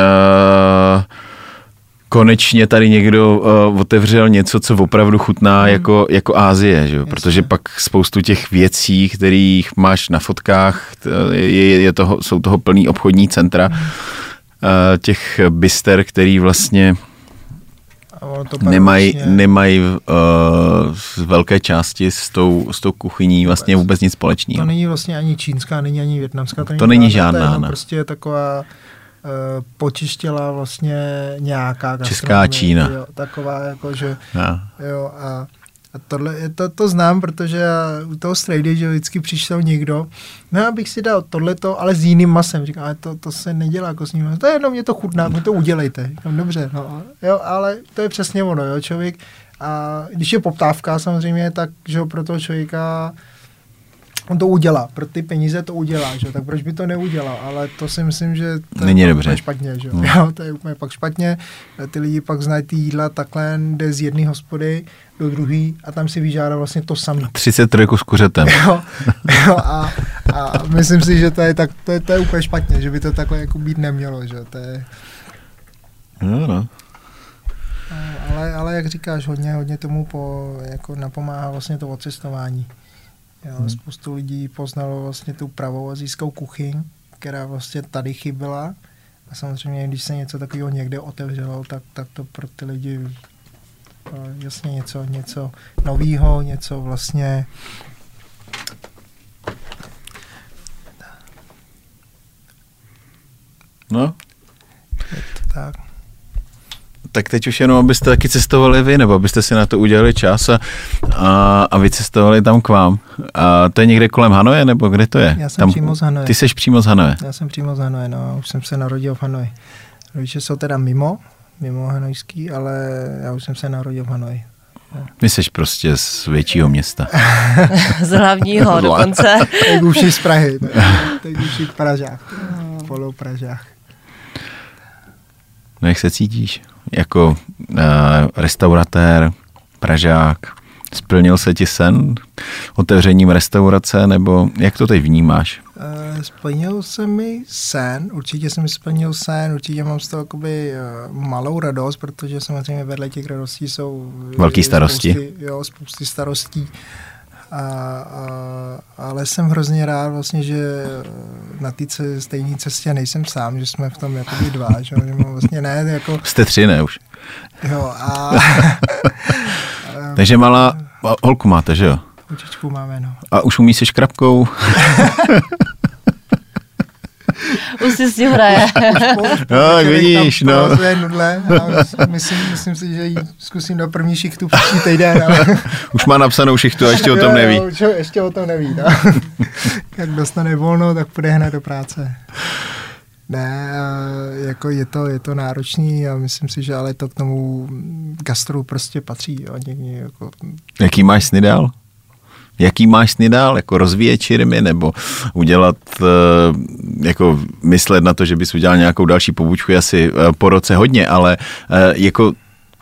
konečně tady někdo uh, otevřel něco, co opravdu chutná hmm. jako, jako Ázie, že? protože pak spoustu těch věcí, kterých máš na fotkách, t- je, je toho, jsou toho plný obchodní centra, hmm. uh, těch byster, který vlastně to nemají, vlastně- nemají uh, z velké části s tou, s tou kuchyní vlastně vůbec nic To společného. není vlastně ani čínská, není ani větnamská. To není žádná, To je ne. prostě taková počištěla vlastně nějaká Česká Čína. Jo, taková jako, že Ja. jo a a tohle, to, to znám, protože u toho strejdy, že vždycky přišel někdo, no já bych si dal tohleto, ale s jiným masem. Říkám, ale to, to se nedělá jako s ním. To je jenom, mě to chutná, mě to udělejte. Říkám, dobře, no. Jo, ale to je přesně ono, jo, člověk. A když je poptávka samozřejmě, tak že pro toho člověka on to udělá, pro ty peníze to udělá, že? tak proč by to neudělal, ale to si myslím, že to Není je dobře. špatně, že? No. jo, to je úplně pak špatně, ty lidi pak znají ty jídla takhle, jde z jedné hospody do druhé a tam si vyžádá vlastně to samé. 30 trojku s kuřetem. Jo, jo a, a, myslím si, že to je, tak, to, je, to je úplně špatně, že by to takhle jako být nemělo, že? To je, No, no. ale, ale jak říkáš, hodně, hodně tomu po, jako napomáhá vlastně to odcestování. Jo, hmm. Spoustu lidí poznalo vlastně tu pravou azijskou kuchyň, která vlastně tady chyběla. A samozřejmě, když se něco takového někde otevřelo, tak, tak to pro ty lidi eh, jasně něco, něco novýho, něco vlastně no. Tak. Teď už jenom, abyste taky cestovali vy, nebo abyste si na to udělali čas a, a, a vycestovali tam k vám. A to je někde kolem Hanoje, nebo kde to je? Já jsem tam, přímo z Hanoje. Ty jsi přímo z Hanoje. Já jsem přímo z Hanoje, no, už jsem se narodil v Hanoji. Rodiče jsou teda mimo, mimo hanojský, ale já už jsem se narodil v Hanoji. Ty jsi prostě z většího města. Z hlavního dokonce. Teď už z Prahy, ne? teď už v Pražách, polo Pražách. No jak se cítíš? Jako uh, restauratér, Pražák, splnil se ti sen otevřením restaurace, nebo jak to teď vnímáš? Eh, splnil se mi sen, určitě se mi splnil sen, určitě mám z toho jakoby uh, malou radost, protože samozřejmě vedle těch radostí jsou Velký starosti. Spousty, jo, spousty starostí. A, a, ale jsem hrozně rád vlastně, že na té stejné cestě nejsem sám, že jsme v tom jakoby dva, že, že mám vlastně ne, jako... Jste tři, ne už? Jo, a... Takže malá, holku máte, že jo? Holčičku máme, no. A už umí se škrabkou? už si s tím hraje. no, vidíš, no. Nudle, a myslím, myslím si, že ji zkusím do první šichtu příští týden. Ale... už má napsanou šichtu a ještě o tom neví. Jo, jo, ještě o tom neví, no. Jak dostane volno, tak půjde hned do práce. Ne, jako je to, je to náročný a myslím si, že ale to k tomu gastru prostě patří. Jo, někdy jako... Jaký máš sny dál? Jaký máš sny dál? Jako rozvíjet čirmy nebo udělat, jako myslet na to, že bys udělal nějakou další pobučku asi po roce hodně, ale jako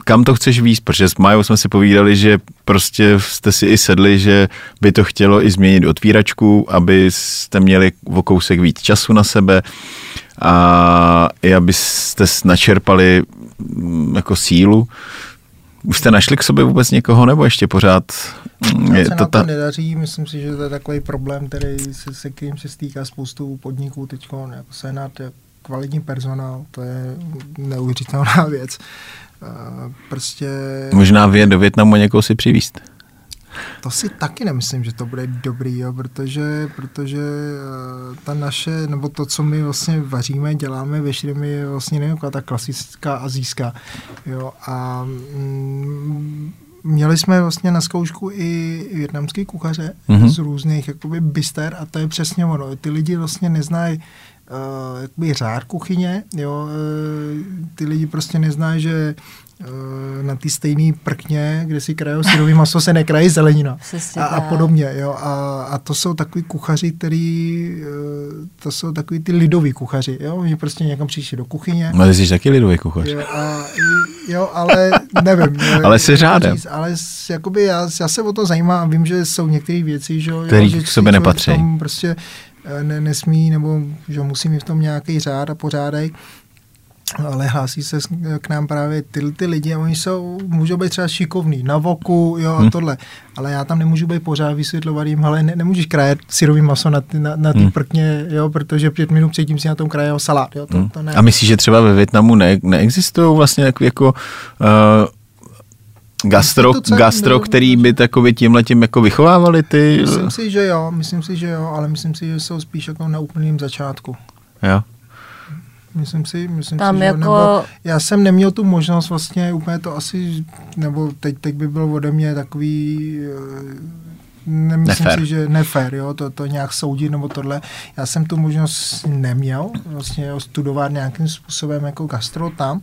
kam to chceš víc, protože s Majou jsme si povídali, že prostě jste si i sedli, že by to chtělo i změnit otvíračku, abyste měli o kousek víc času na sebe a i abyste načerpali jako sílu. Už jste našli k sobě vůbec někoho, nebo ještě pořád je se to, to ta... nedaří, myslím si, že to je takový problém, který se, se kterým se stýká spoustu podniků teď, jako Senát, kvalitní personál, to je neuvěřitelná věc. Prostě... Možná vy do Větnamu někoho si přivíst. To si taky nemyslím, že to bude dobrý, jo, protože, protože eh, ta naše, nebo to, co my vlastně vaříme, děláme ve šrimi, je vlastně nevím, ta klasická azijská. Jo, a mm, měli jsme vlastně na zkoušku i větnamský kuchaře mm-hmm. z různých jakoby byster a to je přesně ono. Ty lidi vlastně neznají uh, jakoby řád kuchyně, jo, uh, ty lidi prostě neznají, že na ty stejné prkně, kde si krajou syrový maso, se nekrají zelenina a, a podobně. Jo. A, a to jsou takový kuchaři, který, uh, to jsou takový ty lidoví kuchaři. Jo. Oni prostě někam přišli do kuchyně. No, ty jsi taky lidový kuchař. Jo, a, jo ale nevím. ale se řádem. Říct, ale jakoby já, já se o to zajímám a vím, že jsou některé věci, že, Který jo, že k sobě nepatří. Prostě ne, nesmí, nebo že musí mít v tom nějaký řád a pořádek, ale hlásí se k nám právě ty, ty lidi a oni jsou, můžou být třeba šikovní na voku, jo, a hmm. tohle, ale já tam nemůžu být pořád vysvětlovat jim, ale ne, nemůžeš krajet syrový maso na ty, na, na ty hmm. prkně, jo, protože pět minut předtím si na tom krajel salát, jo, to, hmm. to ne. A myslíš, že třeba ve Větnamu ne, neexistují vlastně jako, jako uh, gastro, gastro který by takový tímhle tím jako vychovávali ty? Myslím si, že jo, myslím si, že jo, ale myslím si, že jsou spíš jako na úplném začátku. Jo. Myslím si, myslím Tam si, že jako... nebo já jsem neměl tu možnost vlastně úplně to asi, nebo teď, teď by bylo ode mě takový eh, nemyslím nefér. si, že nefér, jo, to, to nějak soudit nebo tohle. Já jsem tu možnost neměl vlastně studovat nějakým způsobem jako gastro tam,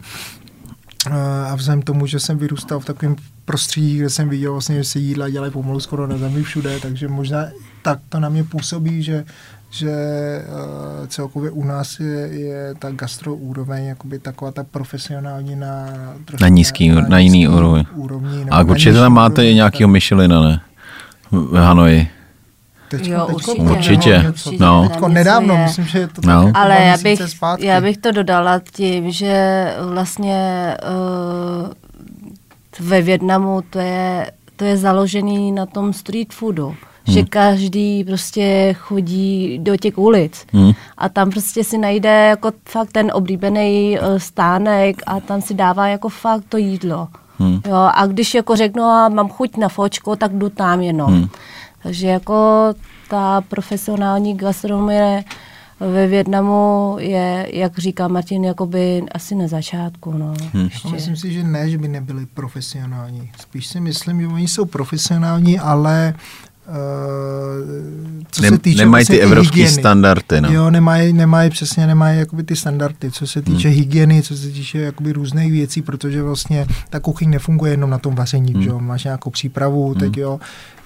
a vzhledem tomu, že jsem vyrůstal v takovém prostředí, kde jsem viděl vlastně, že se jídla dělají pomalu skoro na zemi všude, takže možná tak to na mě působí, že že uh, celkově u nás je, je ta gastro úroveň jakoby taková ta profesionální na na nízký, na, na, na jiný úroveň. úrovni. A určitě tam máte i nějakého Michelina, ne? V Hanoji. Teďko, jo, teďko, určitě. určitě. určitě. No. Teďko nedávno, myslím, že je to no. tak Ale já bych, já bych to dodala tím, že vlastně uh, ve Větnamu to je, to je založený na tom street foodu. Hmm. že každý prostě chodí do těch ulic hmm. a tam prostě si najde jako fakt ten oblíbený uh, stánek a tam si dává jako fakt to jídlo. Hmm. Jo, a když jako řeknu, a mám chuť na fočko, tak jdu tam jenom. Hmm. Takže jako ta profesionální gastronomie ve Větnamu je, jak říká Martin, jakoby asi na začátku. No, hmm. Myslím si, že ne, že by nebyli profesionální. Spíš si myslím, že oni jsou profesionální, ale Uh, co Nem, se týče nemají ty evropské hygieny. standardy. No. Jo, nemají, nemají přesně nemají jakoby ty standardy, co se týče hmm. hygieny, co se týče jakoby různých věcí, protože vlastně ta kuchyň nefunguje jenom na tom vaření, hmm. že jo? máš nějakou přípravu, hmm. teď jo,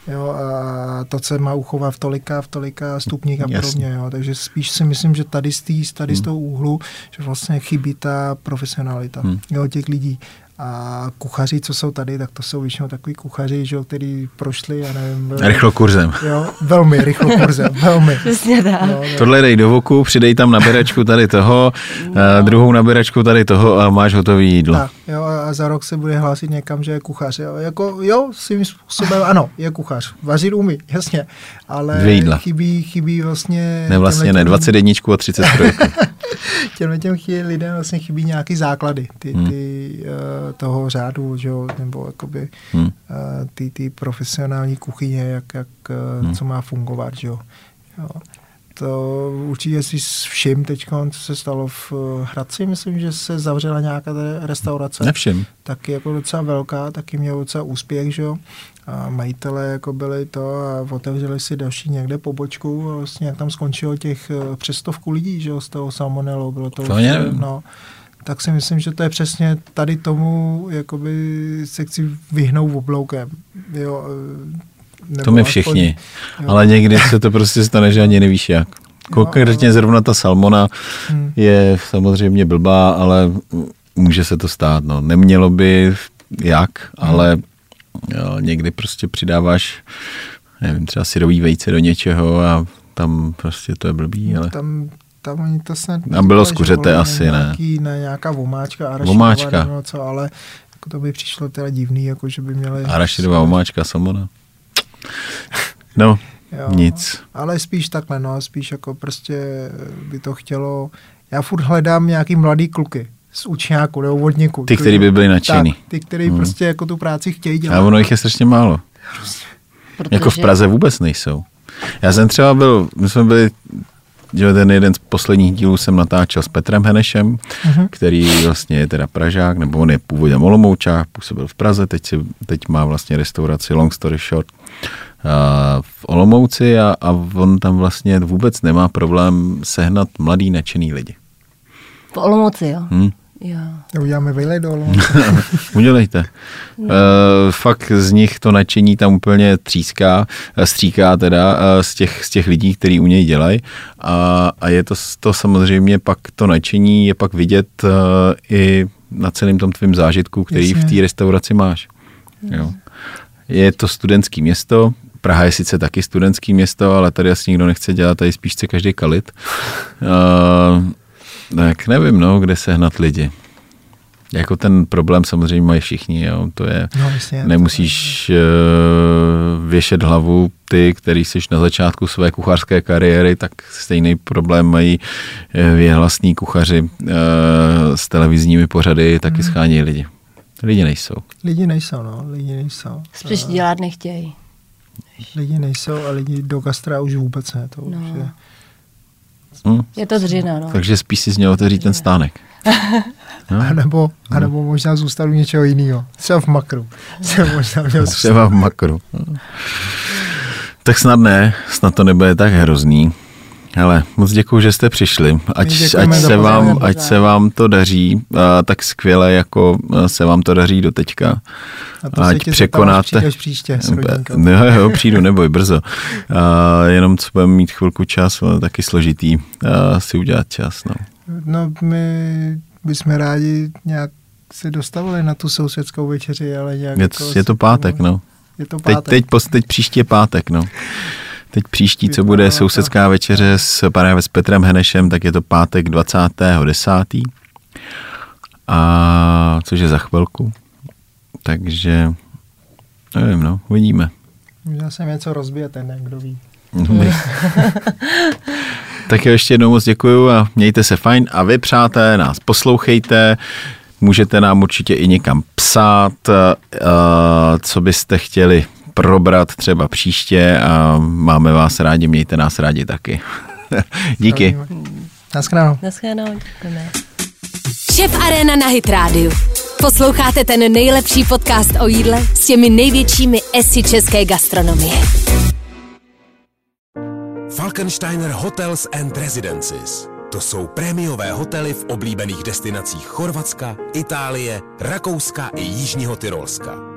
jo, a to se má uchovat v tolika, v tolika stupních a podobně, jo, takže spíš si myslím, že tady z, tý, tady hmm. z toho úhlu, že vlastně chybí ta profesionalita hmm. jo, těch lidí A kuchaři, co jsou tady, tak to jsou většinou takový kuchaři, že jo, který prošli, já nevím. Rychlo kurzem. Jo, velmi rychlo kurzem, velmi. Přesně tak. No, no. Tohle dej do voku, přidej tam nabíračku tady toho, no. druhou nabíračku tady toho a máš hotový jídlo. Tak, jo, a za rok se bude hlásit někam, že je kuchař. Jo, jako, jo svým způsobem ano, je kuchař. Vařit umí, jasně. Ale Dvě jídla. chybí, chybí vlastně... Ne, vlastně ne, 21 a 30 těmhle těm lidem vlastně chybí nějaký základy ty, hmm. ty, uh, toho řádu, že jo, nebo jakoby hmm. ty, ty profesionální kuchyně, jak, jak uh, hmm. co má fungovat, že jo. jo. To určitě si všim teď, co se stalo v Hradci, myslím, že se zavřela nějaká restaurace. Nevšim. Taky jako docela velká, taky měl docela úspěch, že jo. A majitelé jako byli to a otevřeli si další někde pobočku a vlastně jak tam skončilo těch přes stovku lidí, že jo, z toho salmonelu. Bylo to, to už, no, tak si myslím, že to je přesně tady tomu, jakoby se chci vyhnout obloukem. Jo, to my všichni, aspoň, ale někdy se to prostě stane, že ani nevíš jak. Konkrétně zrovna ta salmona hmm. je samozřejmě blbá, ale může se to stát. No. Nemělo by jak, hmm. ale jo, někdy prostě přidáváš nevím, třeba syrový vejce do něčeho a tam prostě to je blbý, ale... Tam, tam oni to snad... Tam bylo skuřete asi, nějaký, ne? nějaká vomáčka, arašidová, vomáčka. nebo co, ale jako to by přišlo teda divný, jako že by měli... Arašidová vomáčka, salmona. No, jo, nic. Ale spíš takhle, no, spíš jako prostě by to chtělo... Já furt hledám nějaký mladý kluky z učňáku nebo vodníku. Ty, kteří by byli nadšený. Tak, ty, kteří hmm. prostě jako tu práci chtějí dělat. A ono jich je strašně málo. Protože... Jako v Praze vůbec nejsou. Já jsem třeba byl, my jsme byli ten jeden z posledních dílů jsem natáčel s Petrem Henešem, uh-huh. který vlastně je teda Pražák, nebo on je původně Olomoučák, působil v Praze, teď, si, teď má vlastně restauraci Long Story Short uh, v Olomouci a, a on tam vlastně vůbec nemá problém sehnat mladý nadšený lidi. V Olomouci, jo? Hmm. Jo. Uděláme vejlej dolů. Udělejte. No. Uh, fakt z nich to nadšení tam úplně tříská, stříká teda uh, z, těch, z těch lidí, kteří u něj dělají. A, a je to, to samozřejmě pak to nadšení je pak vidět uh, i na celém tom tvém zážitku, který Jasně. v té restauraci máš. Jo. Je to studentský město, Praha je sice taky studentský město, ale tady asi nikdo nechce dělat, tady spíš chce každý kalit. Uh, tak nevím, no, kde sehnat lidi. Jako ten problém samozřejmě mají všichni, jo. to je, no, jasně, nemusíš to... uh, věšet hlavu ty, který jsi na začátku své kuchařské kariéry, tak stejný problém mají uh, věhlasní kuchaři uh, s televizními pořady, taky hmm. schání lidi. Lidi nejsou. Lidi nejsou, no, lidi nejsou. Spíš dělat nechtějí. Lidi nejsou a lidi do gastra už vůbec ne, to no. už je... Hmm. Je to dřina, no. Takže spíš si měl otevřít ten stánek. No. A, nebo, a nebo možná zůstat u něčeho jiného. Třeba v makru. možná měl Třeba v makru. Tak snad ne, snad to nebude tak hrozný. Hele, moc děkuji, že jste přišli. Ať, ať, se vám, ať se vám to daří a, tak skvěle, jako se vám to daří do teďka. A ať překonáte. příště s no, jo, přijdu, neboj, brzo. A, jenom co budeme mít chvilku čas, ale taky složitý a, si udělat čas. No. no, my bychom rádi nějak se dostavili na tu sousedskou večeři, ale nějak... Je, jako je to pátek, no. Je to pátek. Teď, teď, teď příští je pátek, no. Teď příští, co bude sousedská večeře s, právě s Petrem Henešem, tak je to pátek 20.10. A což je za chvilku. Takže nevím, no, uvidíme. Možná se něco rozbije ten, kdo ví. tak ještě jednou moc děkuju a mějte se fajn a vy přátelé nás poslouchejte, můžete nám určitě i někam psát, co byste chtěli probrat třeba příště a máme vás rádi, mějte nás rádi taky. Díky. Naschledanou. Naschledanou, děkujeme. Šef Arena na Hit Radio. Posloucháte ten nejlepší podcast o jídle s těmi největšími esy české gastronomie. Falkensteiner Hotels and Residences. To jsou prémiové hotely v oblíbených destinacích Chorvatska, Itálie, Rakouska i Jižního Tyrolska.